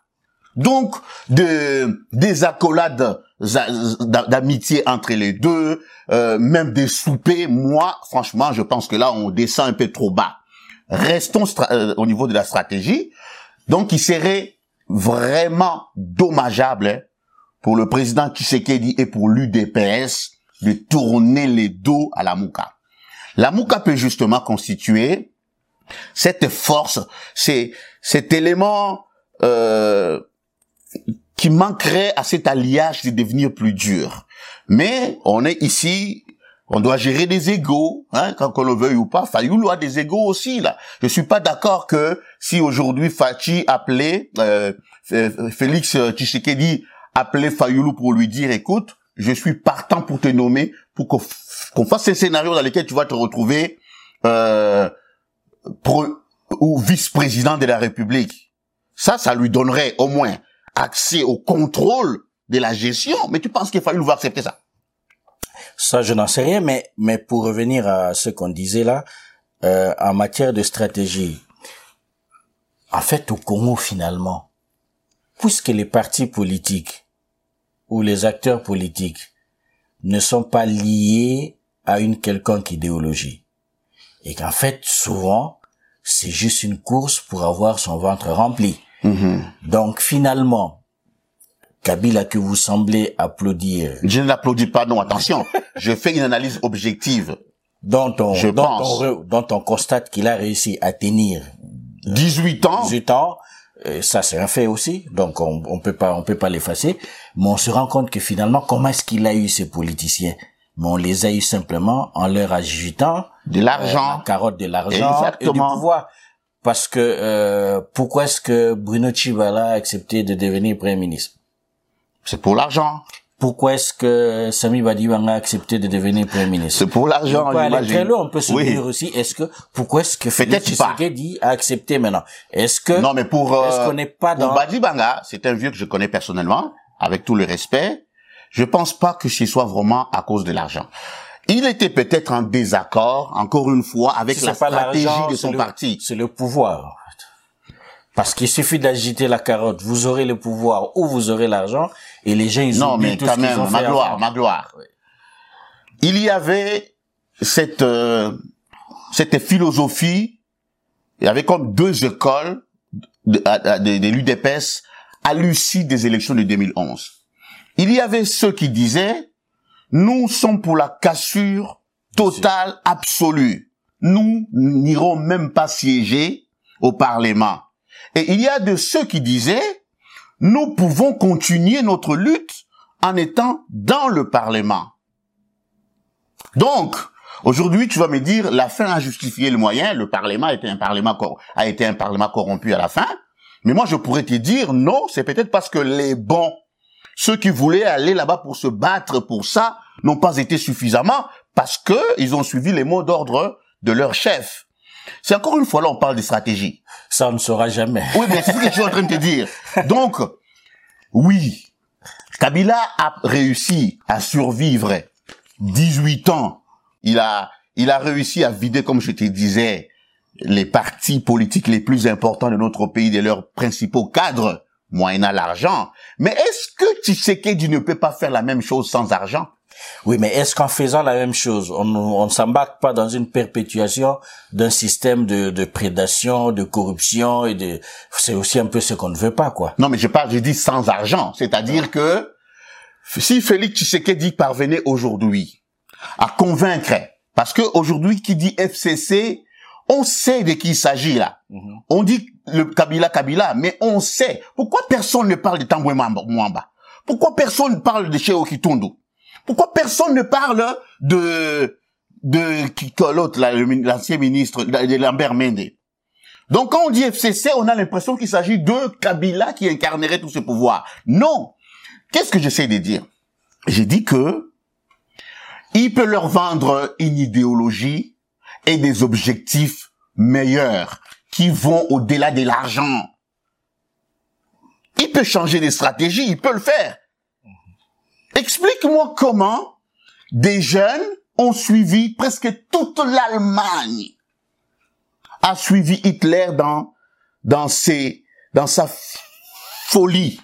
Donc, de, des accolades d'amitié entre les deux, euh, même des soupers, moi, franchement, je pense que là, on descend un peu trop bas. Restons euh, au niveau de la stratégie. Donc, il serait vraiment dommageable hein, pour le président Tshisekedi et pour l'UDPS de tourner les dos à la Mouka. La Mouka peut justement constituer cette force, c'est cet élément euh, qui manquerait à cet alliage de devenir plus dur. Mais on est ici, on doit gérer des égaux, hein, quand on le veuille ou pas. Fayoulou a des égaux aussi là. Je suis pas d'accord que si aujourd'hui Fachi appelait euh, Félix Tshisekedi appelait Fayoulou pour lui dire écoute, je suis partant pour te nommer pour qu'on fasse ces scénarios dans lesquels tu vas te retrouver euh, ou vice-président de la République. Ça, ça lui donnerait au moins accès au contrôle de la gestion. Mais tu penses qu'il fallait va accepter ça? Ça, je n'en sais rien, mais, mais pour revenir à ce qu'on disait là, euh, en matière de stratégie, en fait, au Congo, finalement, puisque les partis politiques ou les acteurs politiques ne sont pas liés à une quelconque idéologie, et qu'en fait, souvent, c'est juste une course pour avoir son ventre rempli. Mm-hmm. Donc finalement, Kabila que vous semblez applaudir. Je ne l'applaudis pas, non, attention. je fais une analyse objective. Dont on, je dont, pense. On, dont on constate qu'il a réussi à tenir 18 ans. 18 ans. Ça, c'est un fait aussi. Donc, on, on peut pas, on peut pas l'effacer. Mais on se rend compte que finalement, comment est-ce qu'il a eu ces politiciens? Mais on les a eu simplement en leur agitant. De l'argent. Euh, carotte de l'argent. Et du pouvoir. Parce que euh, pourquoi est-ce que Bruno Chivala a accepté de devenir Premier ministre? C'est pour l'argent. Pourquoi est-ce que Sami Badiwanga a accepté de devenir Premier ministre C'est pour l'argent, j'imagine. on peut se dire aussi, est-ce que, pourquoi est-ce que Félix Tshisekedi a accepté maintenant? Est-ce que, non, mais pour, est-ce qu'on n'est pas dans... Badibanga, c'est un vieux que je connais personnellement, avec tout le respect, je pense pas que ce soit vraiment à cause de l'argent. Il était peut-être en désaccord, encore une fois, avec la stratégie de son parti. C'est le pouvoir. Parce qu'il suffit d'agiter la carotte, vous aurez le pouvoir ou vous aurez l'argent, et les gens, ils non, mais quand même, ma gloire, ma gloire. Il y avait cette, euh, cette philosophie, il y avait comme deux écoles de, de, de l'UDPS à l'issue des élections de 2011. Il y avait ceux qui disaient, nous sommes pour la cassure totale, absolue. Nous n'irons même pas siéger au Parlement. Et il y a de ceux qui disaient, nous pouvons continuer notre lutte en étant dans le Parlement. Donc, aujourd'hui, tu vas me dire, la fin a justifié le moyen, le Parlement a été un Parlement, corrompu à la fin. Mais moi, je pourrais te dire, non, c'est peut-être parce que les bons ceux qui voulaient aller là-bas pour se battre pour ça n'ont pas été suffisamment parce que ils ont suivi les mots d'ordre de leur chef. C'est encore une fois là on parle de stratégie. Ça ne saura jamais. Oui, mais c'est ce que je suis en train de te dire. Donc, oui, Kabila a réussi à survivre 18 ans. Il a, il a réussi à vider, comme je te disais, les partis politiques les plus importants de notre pays de leurs principaux cadres moyennant l'argent. Mais est-ce que Tshisekedi ne peut pas faire la même chose sans argent? Oui, mais est-ce qu'en faisant la même chose, on ne s'embarque pas dans une perpétuation d'un système de, de, prédation, de corruption et de... C'est aussi un peu ce qu'on ne veut pas, quoi? Non, mais je parle, je dis sans argent. C'est-à-dire que si Félix Tshisekedi parvenait aujourd'hui à convaincre Parce que aujourd'hui, qui dit FCC, on sait de qui il s'agit là. Mhm. On dit le Kabila Kabila, mais on sait. Pourquoi personne ne parle de Tambwe Mwamba? Mwamba Pourquoi personne ne parle de Cheo Kitundu Pourquoi personne ne parle de de qui l'autre l'ancien ministre de Lambert Mende? Donc quand on dit FCC, on a l'impression qu'il s'agit de Kabila qui incarnerait tout ce pouvoir. Non. Qu'est-ce que j'essaie de dire? J'ai dit que il peut leur vendre une idéologie et des objectifs meilleurs qui vont au-delà de l'argent. Il peut changer des stratégies, il peut le faire. Explique-moi comment des jeunes ont suivi presque toute l'Allemagne a suivi Hitler dans dans ses dans sa folie.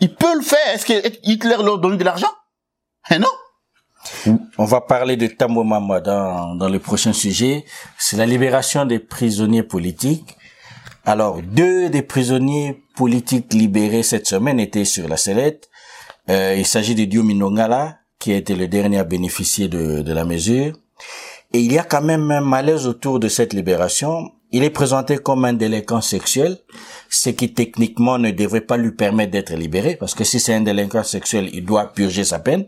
Il peut le faire. Est-ce que Hitler leur donne de l'argent? Eh non. On va parler de Tambo Mama dans, dans le prochain sujet. C'est la libération des prisonniers politiques. Alors, deux des prisonniers politiques libérés cette semaine étaient sur la sellette. Euh, il s'agit de Dio Minongala, qui a été le dernier à bénéficier de, de la mesure. Et il y a quand même un malaise autour de cette libération. Il est présenté comme un délinquant sexuel, ce qui techniquement ne devrait pas lui permettre d'être libéré, parce que si c'est un délinquant sexuel, il doit purger sa peine.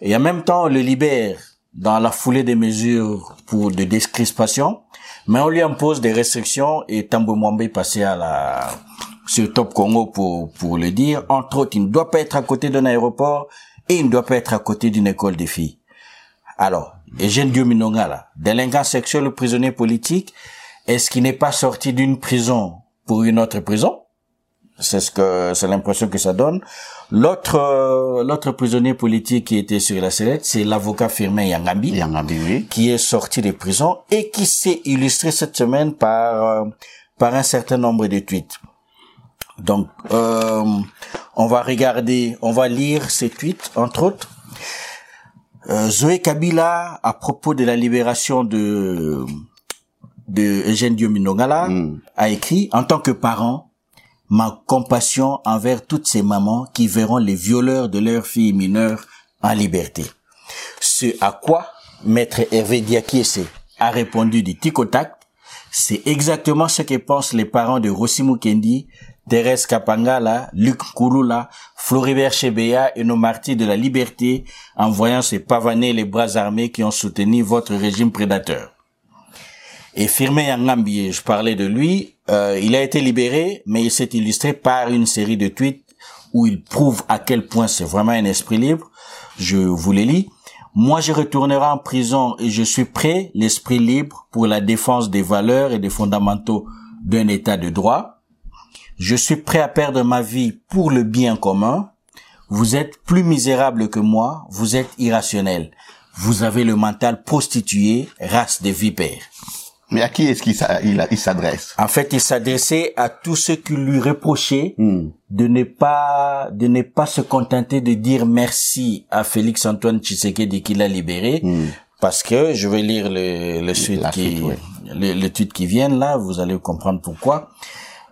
Et en même temps, on le libère dans la foulée des mesures pour de décrispation, mais on lui impose des restrictions et Tambo Mwamba est passé à la, sur Top Congo pour, pour le dire. Entre autres, il ne doit pas être à côté d'un aéroport et il ne doit pas être à côté d'une école des filles. Alors, Eugène Diominonga, là, délinquant sexuel ou prisonnier politique, est-ce qu'il n'est pas sorti d'une prison pour une autre prison? C'est ce que, c'est l'impression que ça donne. L'autre, euh, l'autre prisonnier politique qui était sur la sellette, c'est l'avocat Firmin Yangambi, Yangambi, oui. qui est sorti de prison et qui s'est illustré cette semaine par, euh, par un certain nombre de tweets. Donc, euh, on va regarder, on va lire ces tweets, entre autres. Euh, Zoé Kabila, à propos de la libération de, de Eugène Diominongala, Mm. a écrit, en tant que parent, ma compassion envers toutes ces mamans qui verront les violeurs de leurs filles mineures en liberté. Ce à quoi Maître Hervé Diakiese a répondu du tic au tac, c'est exactement ce que pensent les parents de Rossi Mukendi, Thérèse Kapangala, Luc Kouloula, Floribert Chebeya et nos martyrs de la liberté en voyant se pavaner les bras armés qui ont soutenu votre régime prédateur. Et Firmin Yangambi, je parlais de lui, euh, il a été libéré, mais il s'est illustré par une série de tweets où il prouve à quel point c'est vraiment un esprit libre. Je vous les lis. Moi, je retournerai en prison et je suis prêt, l'esprit libre, pour la défense des valeurs et des fondamentaux d'un état de droit. Je suis prêt à perdre ma vie pour le bien commun. Vous êtes plus misérable que moi, vous êtes irrationnel. Vous avez le mental prostitué, race de vipères. Mais à qui est-ce qu'il s'adresse? En fait, il s'adressait à tous ceux qui lui reprochaient Hmm. de ne pas de ne pas se contenter de dire merci à Félix Antoine Tshisekedi qui l'a libéré Hmm. parce que je vais lire le le suite La qui suite, ouais. le, le tweet qui vient là, vous allez comprendre pourquoi.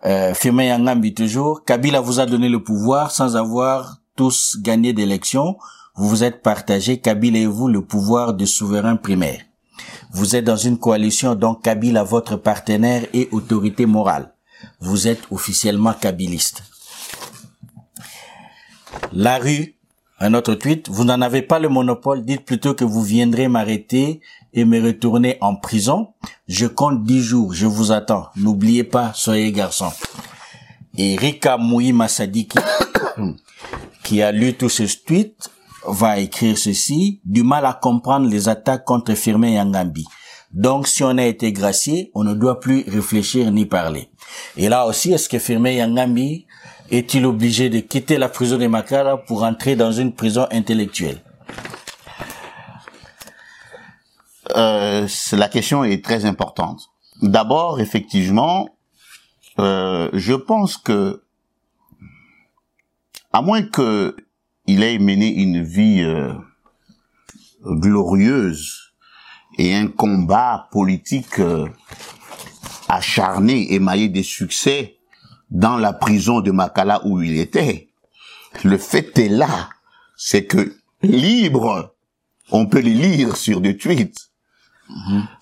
Euh, Firmin Yangambi toujours, Kabila vous a donné le pouvoir sans avoir tous gagné d'élection. Vous vous êtes partagé, Kabila et vous, le pouvoir de souverain primaire. Vous êtes dans une coalition dont Kabila, votre partenaire et autorité morale. Vous êtes officiellement kabiliste. La rue, un autre tweet, vous n'en avez pas le monopole, dites plutôt que vous viendrez m'arrêter et me retourner en prison. Je compte dix jours, je vous attends. N'oubliez pas, soyez garçon. Et Rika Moui Massadiki, qui a lu tous ces tweets, va écrire ceci, du mal à comprendre les attaques contre Firmin Yangambi. Donc, si on a été gracié, on ne doit plus réfléchir ni parler. Et là aussi, est-ce que Firmin Yangambi est-il obligé de quitter la prison de Makala pour entrer dans une prison intellectuelle? Euh, la question est très importante. D'abord, effectivement, euh, je pense que, à moins que il ait mené une vie euh, glorieuse et un combat politique euh, acharné, émaillé des succès dans la prison de Makala où il était, le fait est là, c'est que libre on peut les lire sur des tweets.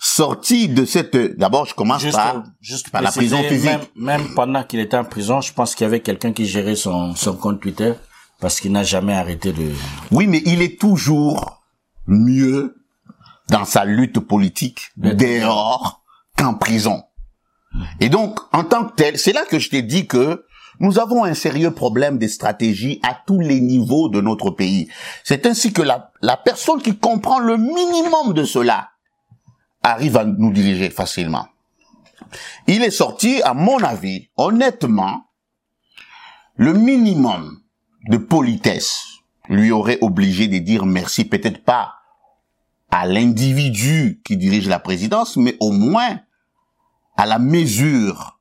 Sorti de cette, d'abord, je commence Juste, par, juste par la prison physique. Même, même pendant qu'il était en prison, je pense qu'il y avait quelqu'un qui gérait son, son compte Twitter parce qu'il n'a jamais arrêté de... Oui, mais il est toujours mieux dans sa lutte politique dehors qu'en prison. Et donc, en tant que tel, c'est là que je t'ai dit que nous avons un sérieux problème de stratégie à tous les niveaux de notre pays. C'est ainsi que la, la personne qui comprend le minimum de cela arrive à nous diriger facilement. Il est sorti, à mon avis, honnêtement, le minimum de politesse lui aurait obligé de dire merci, peut-être pas à l'individu qui dirige la présidence, mais au moins à la mesure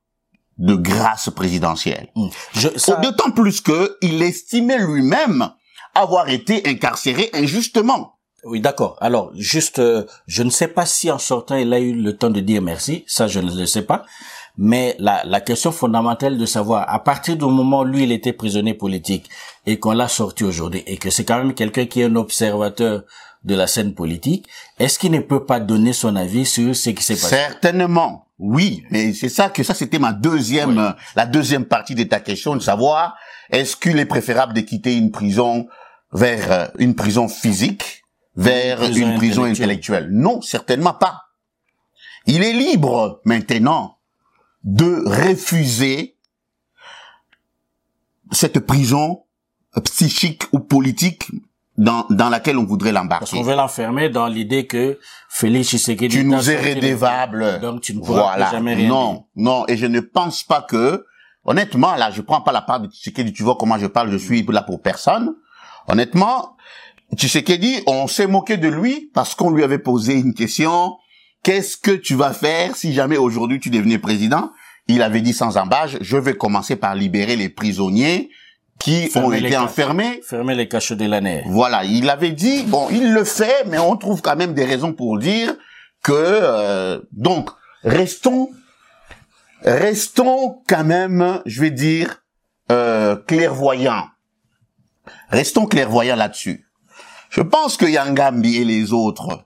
de grâce présidentielle. Je, ça- D'autant plus que il estimait lui-même avoir été incarcéré injustement. Oui, d'accord. Alors, juste, euh, je ne sais pas si en sortant, il a eu le temps de dire merci. Ça, je ne le sais pas. Mais la, la question fondamentale de savoir, à partir du moment où lui, il était prisonnier politique et qu'on l'a sorti aujourd'hui et que c'est quand même quelqu'un qui est un observateur de la scène politique, est-ce qu'il ne peut pas donner son avis sur ce qui s'est passé? Certainement, oui, mais c'est ça que ça c'était ma deuxième, euh, la deuxième partie de ta question de savoir est-ce qu'il est préférable de quitter une prison vers euh, une prison physique vers Une prison une prison intellectuelle. intellectuelle? Non, certainement pas. Il est libre maintenant de refuser cette prison psychique ou politique dans, dans laquelle on voudrait Parce l'embarquer. qu'on veut l'enfermer dans l'idée que Félix Tshisekedi... tu nous es rédévable. Donc tu ne pourras voilà. plus jamais rien non, dire. non, et je ne pense pas que, honnêtement, là, je prends pas la part de Tshisekedi, tu vois comment je parle, je suis là pour personne. Honnêtement, Tshisekedi, on s'est moqué de lui parce qu'on lui avait posé une question, qu'est-ce que tu vas faire si jamais aujourd'hui tu devenais président? Il avait dit sans embâche, je vais commencer par libérer les prisonniers qui Fermer ont été enfermés Fermer les cachots de l'année. voilà, il avait dit, bon, il le fait, mais on trouve quand même des raisons pour dire que, euh, donc, restons, restons quand même, je vais dire, euh, clairvoyants. Restons clairvoyants là-dessus. Je pense que Yangambi et les autres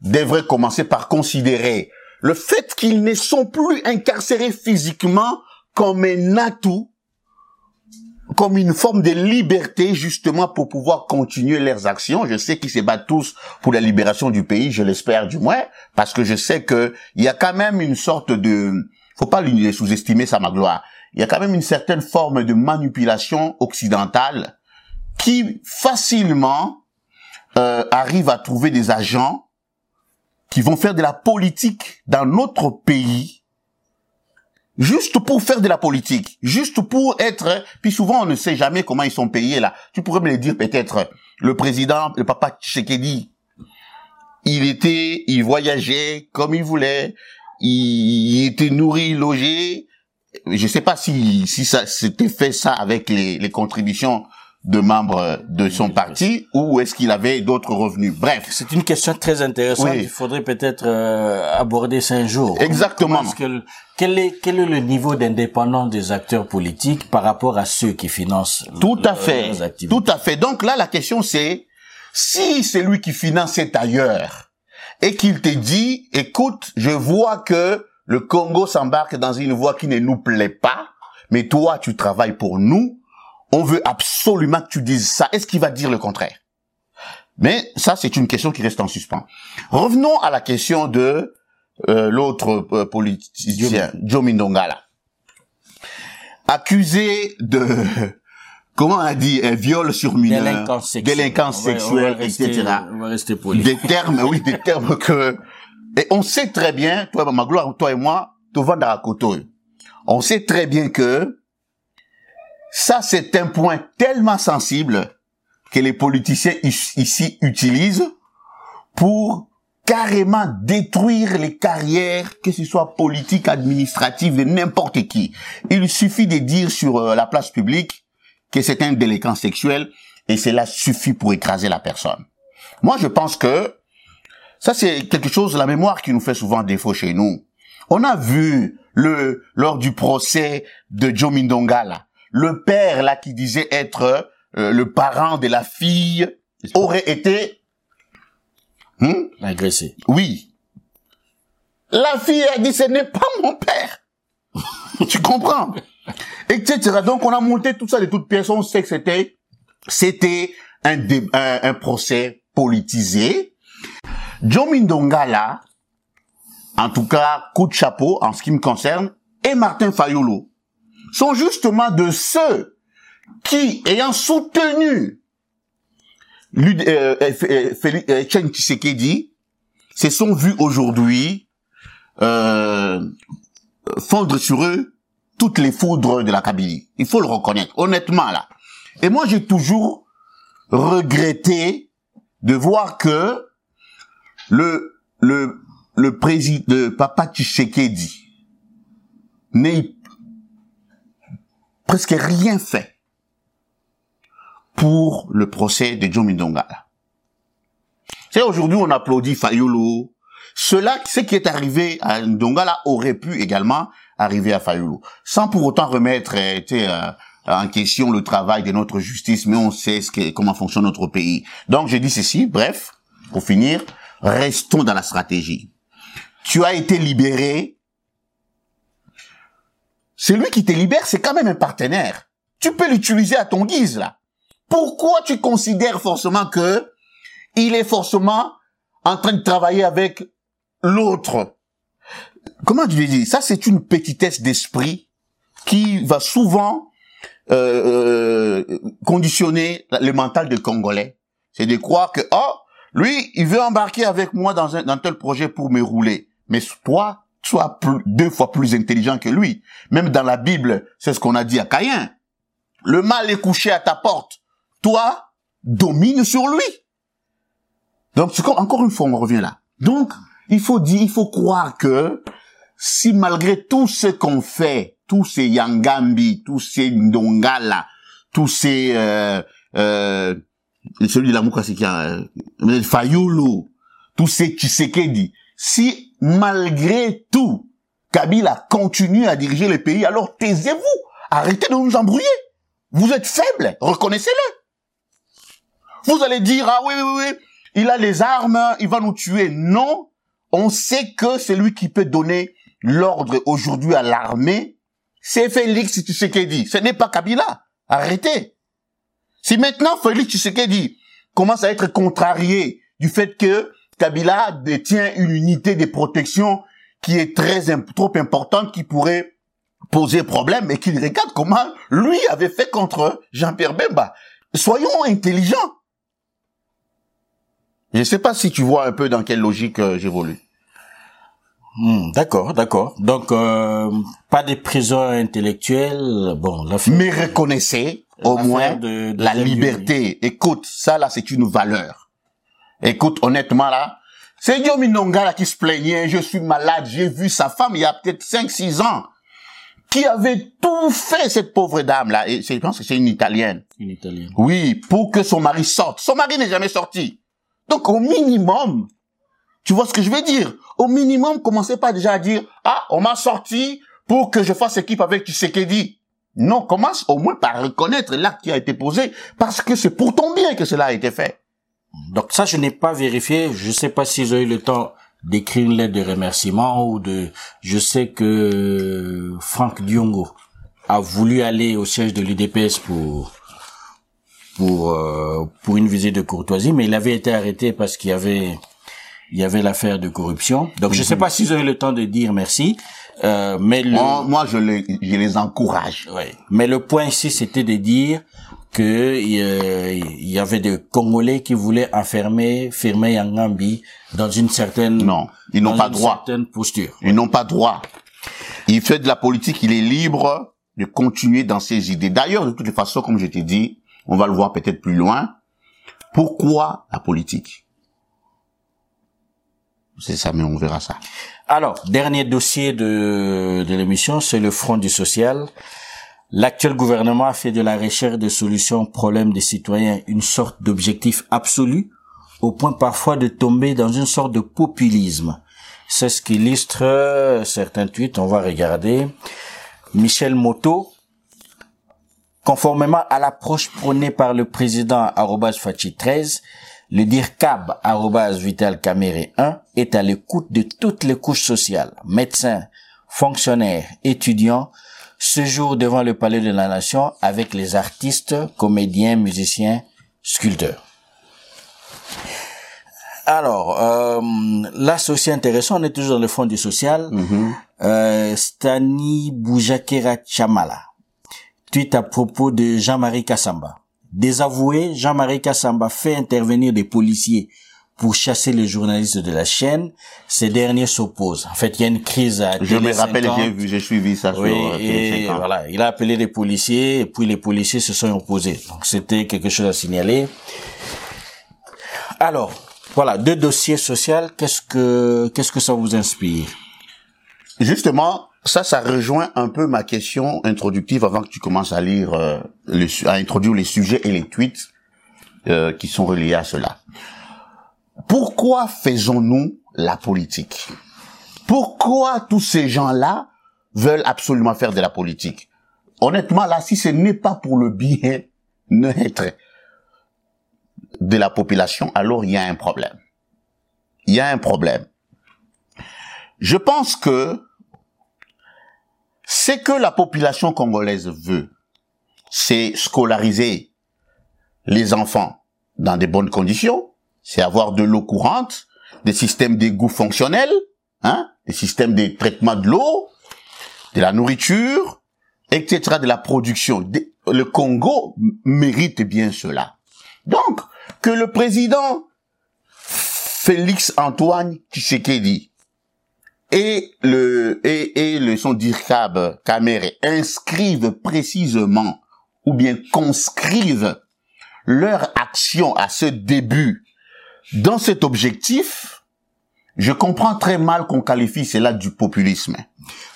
devraient commencer par considérer le fait qu'ils ne sont plus incarcérés physiquement comme un atout comme une forme de liberté justement pour pouvoir continuer leurs actions. Je sais qu'ils se battent tous pour la libération du pays, je l'espère du moins, parce que je sais que il y a quand même une sorte de, faut pas sous-estimer ça ma gloire. Il y a quand même une certaine forme de manipulation occidentale qui facilement euh, arrive à trouver des agents qui vont faire de la politique dans notre pays juste pour faire de la politique, juste pour être, puis souvent on ne sait jamais comment ils sont payés là. Tu pourrais me le dire peut-être, le président, le papa Tshisekedi, il était, il voyageait comme il voulait, il, était nourri, logé. Je sais pas si, si ça s'était fait ça avec les contributions de membres de son parti ou est-ce qu'il avait d'autres revenus? Bref. C'est une question très intéressante. Oui. Il faudrait peut-être euh, aborder ça un jour. Exactement. Que quel est quel est le niveau d'indépendance des acteurs politiques par rapport à ceux qui financent Tout à fait. Tout à fait. Donc là, la question c'est, si c'est lui qui finance est ailleurs et qu'il te dit, écoute, je vois que le Congo s'embarque dans une voie qui ne nous plaît pas, mais toi, tu travailles pour nous, on veut absolument que tu dises ça. Est-ce qu'il va dire le contraire? Mais ça, c'est une question qui reste en suspens. Revenons à la question de euh, l'autre euh, politicien, Joe Mindongala. Accusé de, comment on a dit, un viol sur mineur, délinquance sexuelle. délinquance On va- on va sexuelle, rester- etc. On va rester poli. Des termes, oui, des termes que... Et on sait très bien, toi, ma gloire, toi et moi, Tovan Darakoto, on sait très bien que ça, c'est un point tellement sensible que les politiciens ici utilisent pour carrément détruire les carrières, que ce soit politique, administrative, de n'importe qui. Il suffit de dire sur euh, la place publique que c'est un délinquant sexuel et cela suffit pour écraser la personne. Moi, je pense que ça, c'est quelque chose, la mémoire qui nous fait souvent défaut chez nous. On a vu le, lors du procès de Joe Mindonga, là, le père, là, qui disait être euh, le parent de la fille, aurait été Hmm? Agressé. Oui. La fille a dit, ce n'est pas mon père. tu comprends? Etc. Donc, on a monté tout ça de toutes pièces. On sait que c'était, c'était un, dé- un, un procès politisé. John Mindongala, en tout cas, coup de chapeau en ce qui me concerne, et Martin Fayolo sont justement de ceux qui, ayant soutenu euh, euh, euh, Etienne Tshisekedi, se sont vus aujourd'hui fondre sur eux toutes les foudres de la Kabylie. Il faut le reconnaître, honnêtement là. Et moi, j'ai toujours regretté de voir que le le le président de Papa Tshisekedi n'ait presque rien fait pour le procès de Joe Mindongala. C'est aujourd'hui on applaudit Fayolo. Cela, ce qui est arrivé à Ndongala aurait pu également arriver à Fayolo, sans pour autant remettre euh, euh, en question le travail de notre justice, mais on sait ce que, comment fonctionne notre pays. Donc je dis ceci, bref, pour finir, restons dans la stratégie. Tu as été libéré. Celui qui te libère, c'est quand même un partenaire. Tu peux l'utiliser à ton guise, là. Pourquoi tu considères forcément que il est forcément en train de travailler avec l'autre? Comment vais dire Ça, c'est une petitesse d'esprit qui va souvent euh, euh, conditionner le mental des Congolais. C'est de croire que, oh, lui, il veut embarquer avec moi dans un tel projet pour me rouler. Mais toi, sois plus, deux fois plus intelligent que lui. Même dans la Bible, c'est ce qu'on a dit à Caïn. Le mal est couché à ta porte. Toi, domine sur lui. Donc, encore une fois, on revient là. Donc, il faut dire, il faut croire que si malgré tout ce qu'on fait, tous ces Yangambi, tous ces Ndongala, tous ces euh, euh, celui de la Mouka, c'est qui a euh, tous ces Tshisekedi, si malgré tout Kabila continue à diriger le pays, alors taisez-vous, arrêtez de nous embrouiller. Vous êtes faibles, reconnaissez-le. Vous allez dire ah oui oui oui, il a les armes, il va nous tuer. Non, on sait que c'est lui qui peut donner l'ordre aujourd'hui à l'armée. C'est Félix Tshisekedi. Ce n'est pas Kabila. Arrêtez. Si maintenant Félix Tshisekedi commence à être contrarié du fait que Kabila détient une unité de protection qui est très trop importante, qui pourrait poser problème, et qu'il regarde comment lui avait fait contre Jean-Pierre Bemba. Soyons intelligents. Je ne sais pas si tu vois un peu dans quelle logique euh, j'évolue. Hmm, d'accord, d'accord. Donc, euh, pas de prison intellectuelle. Bon, Mais reconnaissez au moins de- de la liberté. Écoute, ça là, c'est une valeur. Écoute, honnêtement là, c'est Guillaume Inonga là qui se plaignait, je suis malade, j'ai vu sa femme il y a peut-être 5-6 ans, qui avait tout fait, cette pauvre dame là, et je pense que c'est une Italienne. Une italienne. Oui, pour que son mari sorte. Son mari n'est jamais sorti. Donc au minimum, tu vois ce que je veux dire? Au minimum, commencez pas déjà à dire ah on m'a sorti pour que je fasse équipe avec Tshisekedi. Non, commence au moins par reconnaître l'acte qui a été posé parce que c'est pour ton bien que cela a été fait. Donc ça, je n'ai pas vérifié. Je sais pas s'ils ont eu le temps d'écrire une lettre de remerciement ou de. Je sais que Franck Diongo a voulu aller au siège de l'UDPS pour pour euh, pour une visite de courtoisie, mais il avait été arrêté parce qu'il y avait il y avait l'affaire de corruption. Donc je sais pas s'ils ont eu le temps de dire merci, euh, mais le Moi, moi, je les, je les encourage. Ouais. Mais le point ici, c'était de dire que euh, il y avait des Congolais qui voulaient enfermer, fermer Yangambi dans une certaine Non, ils n'ont pas une droit. certaine posture. Ils n'ont pas droit. Il fait de la politique, il est libre de continuer dans ses idées. D'ailleurs, de toutes les façons, comme je t'ai dit, on va le voir peut-être plus loin. Pourquoi la politique? C'est ça, mais on verra ça. Alors, dernier dossier de, de l'émission, c'est le Front du social. L'actuel gouvernement fait de la recherche de solutions aux problèmes des citoyens une sorte d'objectif absolu, au point parfois de tomber dans une sorte de populisme. C'est ce qu'illustre euh, certains tweets, on va regarder. Michel Moto, conformément à l'approche prônée par le président Fachi 13, Le DIRCAB, Vital Caméré 1, est à l'écoute de toutes les couches sociales, médecins, fonctionnaires, étudiants, ce jour devant le Palais de la Nation avec les artistes, comédiens, musiciens, sculpteurs. Alors, euh, là, c'est aussi intéressant, on est toujours dans le fond du social. Mhm. euh, Stani Boujakera Chamala, tweet à propos de Jean-Marie Kassamba. Désavoué, Jean-Marie Kassamba fait intervenir des policiers pour chasser les journalistes de la chaîne. Ces derniers s'opposent. En fait, il y a une crise à Je me rappelle, 50. j'ai vu, j'ai suivi ça Oui, sur euh, et TV50. voilà, il a appelé les policiers et puis les policiers se sont opposés. Donc c'était quelque chose à signaler. Alors, voilà, deux dossiers sociaux, qu'est-ce que qu'est-ce que ça vous inspire? Justement, ça, ça rejoint un peu ma question introductive avant que tu commences à lire, euh, à introduire les sujets et les tweets euh, qui sont reliés à cela. Pourquoi faisons-nous la politique? Pourquoi tous ces gens-là veulent absolument faire de la politique? Honnêtement, là, si ce n'est pas pour le bien-être de la population, alors il y a un problème. Il y a un problème. Je pense que ce que la population congolaise veut, c'est scolariser les enfants dans de bonnes conditions, c'est avoir de l'eau courante, des systèmes d'égout fonctionnels, hein, des systèmes de traitement de l'eau, de la nourriture, etc., de la production. Le Congo mérite bien cela. Donc, que le président Félix Antoine Tshisekedi et le et, et le son d'IRCAB Caméré inscrivent précisément ou bien conscrivent leur action à ce début dans cet objectif, je comprends très mal qu'on qualifie cela du populisme.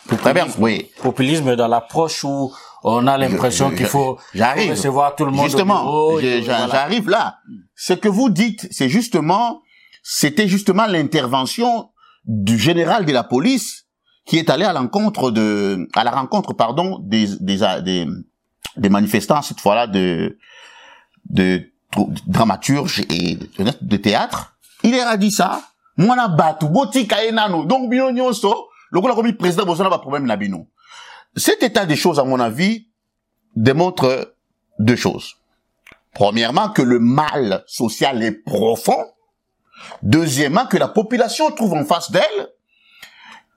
Très bien, oui. Populisme dans l'approche où on a l'impression qu'il faut recevoir tout le monde Justement, voilà. j'arrive là. Ce que vous dites, c'est justement, c'était justement l'intervention du général de la police qui est allé à l'encontre de, à la rencontre, pardon, des, des, des, des manifestants, cette fois-là, de, de, dramaturges et de, théâtre. Il leur a dit ça. Mwana batu, botika enano. Donc, lokola komi président ba problème na bino. Cet état des choses, à mon avis, démontre deux choses. Premièrement, que le mal social est profond. Deuxièmement, que la population trouve en face d'elle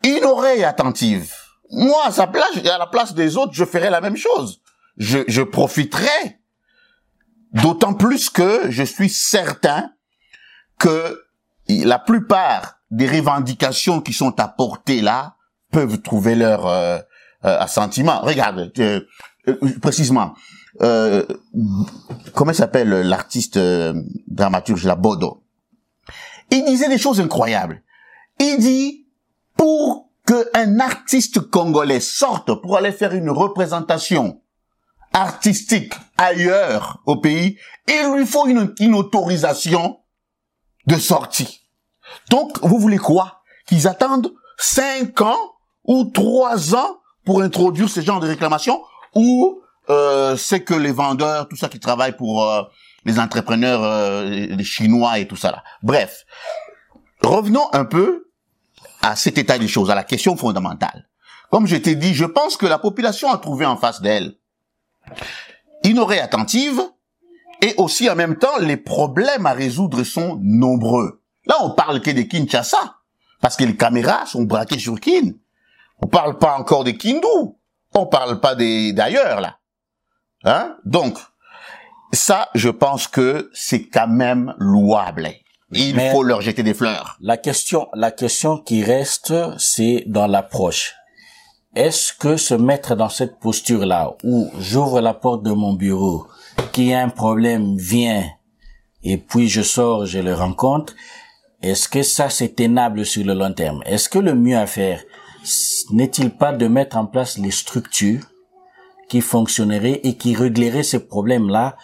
une oreille attentive. Moi, à sa place, à la place des autres, je ferais la même chose. Je, je profiterais. D'autant plus que je suis certain que la plupart des revendications qui sont apportées là peuvent trouver leur euh, euh, assentiment. Regarde, euh, euh, précisément, euh, comment s'appelle l'artiste dramaturge la Bodo? Il disait des choses incroyables. Il dit pour que un artiste congolais sorte pour aller faire une représentation artistique ailleurs au pays, il lui faut une, une autorisation de sortie. Donc, vous voulez quoi? Qu'ils attendent cinq ans ou trois ans pour introduire ce genre de réclamation ou euh, c'est que les vendeurs, tout ça qui travaillent pour euh, les entrepreneurs, euh, les Chinois et tout ça là. Bref, revenons un peu à cet état des choses, à la question fondamentale. Comme je t'ai dit, je pense que la population a trouvé en face d'elle une oreille attentive et aussi en même temps les problèmes à résoudre sont nombreux. Là, on parle que de Kinshasa parce que les caméras sont braquées sur Kin. On parle pas encore de Kindu. On parle pas des d'ailleurs là. Hein? Donc ça, je pense que c'est quand même louable. Il Mais- faut leur jeter des fleurs. La question, la question qui reste, c'est dans l'approche. Est-ce que se mettre dans cette posture-là, où j'ouvre la porte de mon bureau, qu'il y a un problème, vient, et puis je sors, je le rencontre, est-ce que ça c'est tenable sur le long terme? Est-ce que le mieux à faire, n'est-il pas de mettre en place les structures qui fonctionneraient et qui régleraient ces problèmes-là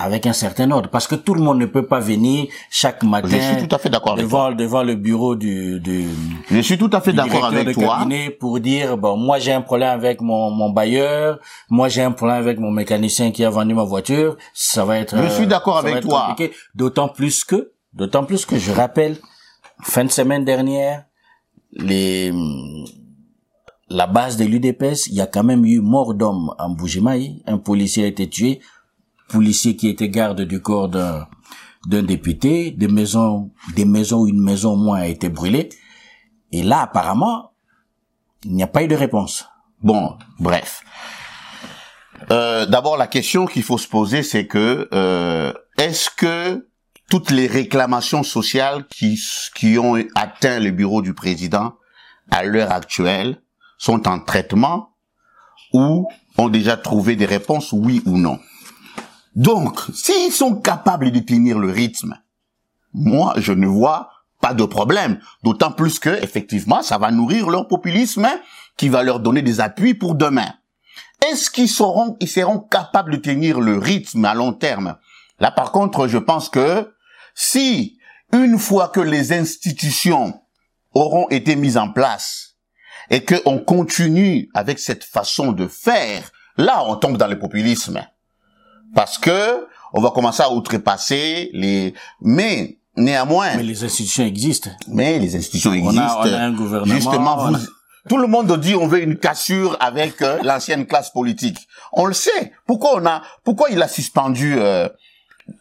avec un certain ordre parce que tout le monde ne peut pas venir chaque matin Je suis tout à fait d'accord avec devant devant le bureau du, du Je suis tout à fait d'accord avec toi. pour dire bon moi j'ai un problème avec mon mon bailleur moi j'ai un problème avec mon mécanicien qui a vendu ma voiture ça va être Je suis euh, d'accord avec toi. d'autant plus que d'autant plus que je rappelle fin de semaine dernière les la base de l'UDPS, il y a quand même eu mort d'homme en Bougimaï. Un policier a été tué, policier qui était garde du corps d'un député, des maisons, des maisons, une maison au moins a été brûlée. Et là, apparemment, il n'y a pas eu de réponse. Bon, bref. Euh, D'abord, la question qu'il faut se poser, c'est que euh, est-ce que toutes les réclamations sociales qui, qui ont atteint le bureau du président à l'heure actuelle sont en traitement ou ont déjà trouvé des réponses, oui ou non? Donc, s'ils sont capables de tenir le rythme, moi, je ne vois pas de problème. D'autant plus que, effectivement, ça va nourrir leur populisme hein, qui va leur donner des appuis pour demain. Est-ce qu'ils seront, ils seront capables de tenir le rythme à long terme? Là, par contre, je pense que si, une fois que les institutions auront été mises en place et qu'on continue avec cette façon de faire, là, on tombe dans le populisme. Parce que on va commencer à outrepasser les... Mais, néanmoins... Mais les institutions existent. Mais les institutions On existent. a, on a un gouvernement. Justement, vous, a- tout le monde dit on veut une cassure avec euh, l'ancienne classe politique. On le sait. Pourquoi on a, pourquoi il a suspendu, euh,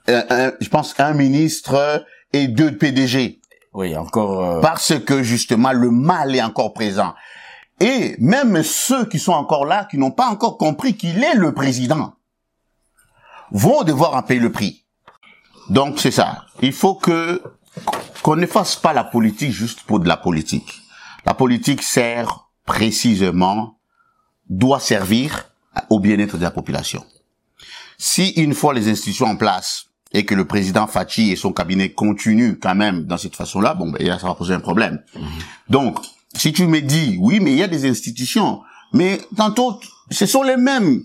un- un- je pense, un ministre et deux PDG Oui, encore. euh, Parce que justement le mal est encore présent. Et même ceux qui sont encore là, qui n'ont pas encore compris qu'il est le président, vont devoir en payer le prix. Donc c'est ça. Il faut que qu'on ne fasse pas la politique juste pour de la politique. La politique sert précisément, doit servir au bien-être de la population. Si une fois les institutions en place et que le président Fachi et son cabinet continuent quand même dans cette façon-là, bon, ben, ça va poser un problème. Donc, si tu me dis, oui, mais il y a des institutions, mais tantôt, ce sont les mêmes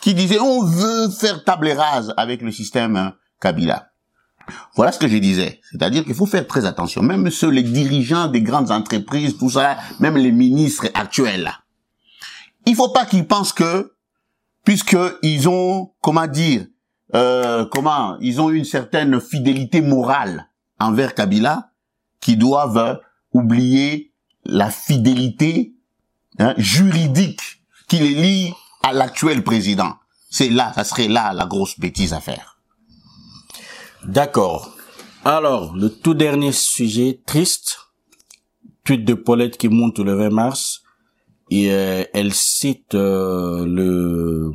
qui disaient, on veut faire table rase avec le système Kabila. Voilà ce que je disais. C'est-à-dire qu'il faut faire très attention. Même ceux, les dirigeants des grandes entreprises, tout ça, même les ministres actuels. Il faut pas qu'ils pensent que, puisque ils ont, comment dire, euh, comment, ils ont une certaine fidélité morale envers Kabila, qu'ils doivent oublier la fidélité hein, juridique qui les lie à l'actuel président. C'est là, ça serait là la grosse bêtise à faire. D'accord. Alors, le tout dernier sujet triste, tweet de Paulette qui monte le 20 mars, et euh, elle cite euh, le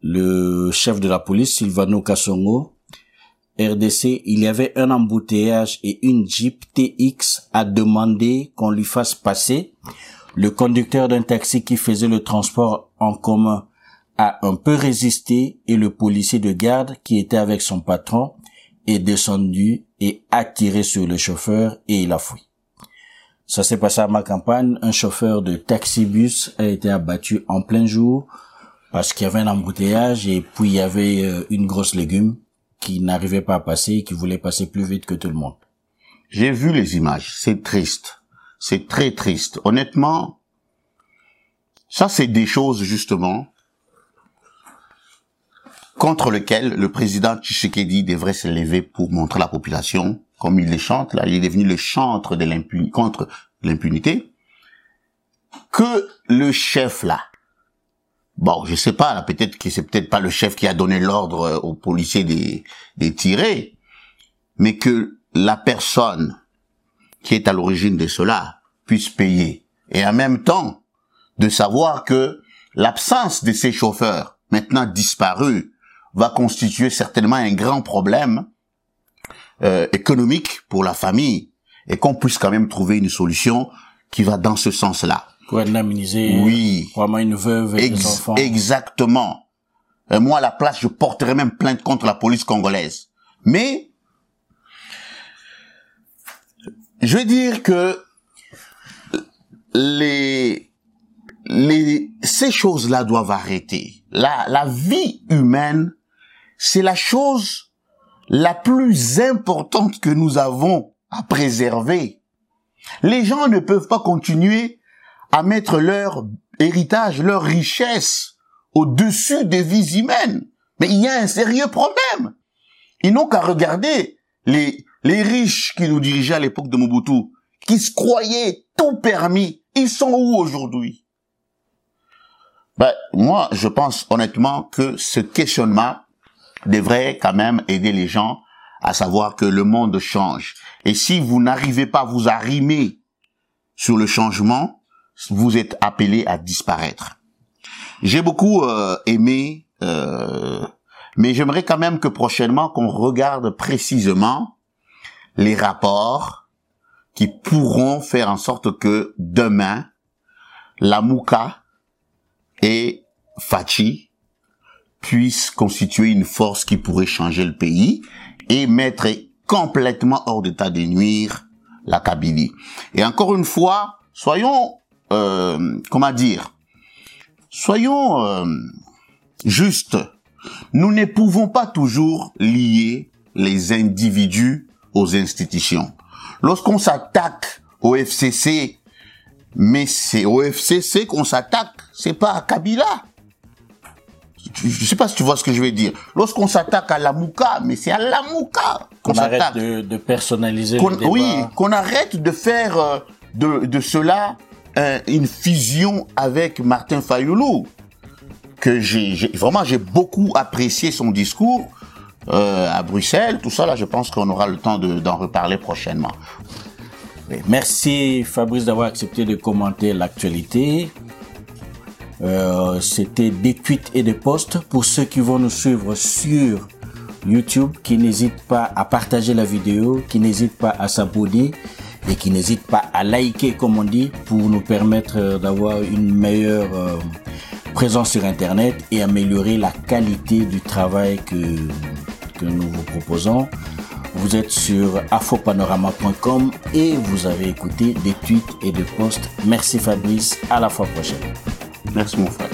le chef de la police, Silvano Kassongo, RDC, il y avait un embouteillage et une Jeep TX a demandé qu'on lui fasse passer. Le conducteur d'un taxi qui faisait le transport en commun a un peu résisté et le policier de garde qui était avec son patron est descendu et a tiré sur le chauffeur et il a fui. Ça s'est passé à ma campagne. Un chauffeur de taxibus a été abattu en plein jour parce qu'il y avait un embouteillage et puis il y avait euh, une grosse légume qui n'arrivait pas à passer et qui voulait passer plus vite que tout le monde. J'ai vu les images, c'est triste. C'est très triste. Honnêtement, ça c'est des choses justement contre lesquelles le président Tshisekedi devrait se lever pour montrer à la population, comme il les chante, là, il est devenu le chantre de l'impunité, contre l'impunité, que le chef là, bon, je sais pas, peut-être que c'est peut-être pas le chef qui a donné l'ordre euh, aux policiers des, des tirer, mais que la personne qui est à l'origine de cela puisse payer. Et en même temps, de savoir que l'absence de ces chauffeurs, maintenant disparus, va constituer certainement un grand problème euh, économique pour la famille et qu'on puisse quand même trouver une solution qui va dans ce sens-là. Pour indemniser Oui. vraiment une veuve et des enfants. exactement. Euh, moi, à la place, je porterai même plainte contre la police congolaise. Mais, je veux dire que les, ces choses-là doivent arrêter. La, la vie humaine, c'est la chose la plus importante que nous avons à préserver. Les gens ne peuvent pas continuer à mettre leur héritage, leur richesse au-dessus des vies humaines. Mais il y a un sérieux problème. Ils n'ont qu'à regarder les, les riches qui nous dirigeaient à l'époque de Mobutu, qui se croyaient tout permis. Ils sont où aujourd'hui? Ben, Moi, je pense honnêtement que ce questionnement devrait quand même aider les gens à savoir que le monde change. Et si vous n'arrivez pas à vous arrimer sur le changement, vous êtes appelé à disparaître. J'ai beaucoup euh, aimé, euh, mais j'aimerais quand même que prochainement qu'on regarde précisément les rapports qui pourront faire en sorte que demain, la Mouka et Fachi puissent constituer une force qui pourrait changer le pays et mettre complètement hors d'état de nuire la Kabylie. Et encore une fois, soyons, euh, comment dire, soyons euh, justes. Nous ne pouvons pas toujours lier les individus aux institutions. Lorsqu'on s'attaque au FCC, mais c'est au FCC qu'on s'attaque, c'est pas à Kabila je sais pas si tu vois ce que je veux dire. Lorsqu'on s'attaque à la Mouka, mais c'est à la Mouka qu'on s'attaque. arrête de, de personnaliser le débat. Oui, qu'on arrête de faire euh, de, de cela euh, une fusion avec Martin Fayoulou. Que j'ai vraiment j'ai beaucoup apprécié son discours euh, à Bruxelles. Tout ça là, je pense qu'on aura le temps d'en reparler prochainement. Merci Fabrice d'avoir accepté de commenter l'actualité. Euh, c'était des tweets et des posts pour ceux qui vont nous suivre sur YouTube, qui n'hésitent pas à partager la vidéo, qui n'hésitent pas à s'abonner et qui n'hésitent pas à liker, comme on dit, pour nous permettre d'avoir une meilleure euh, présence sur Internet et améliorer la qualité du travail que, que nous vous proposons. Vous êtes sur afopanorama.com et vous avez écouté des tweets et des posts. Merci Fabrice, à la fois prochaine. Merci mon frère.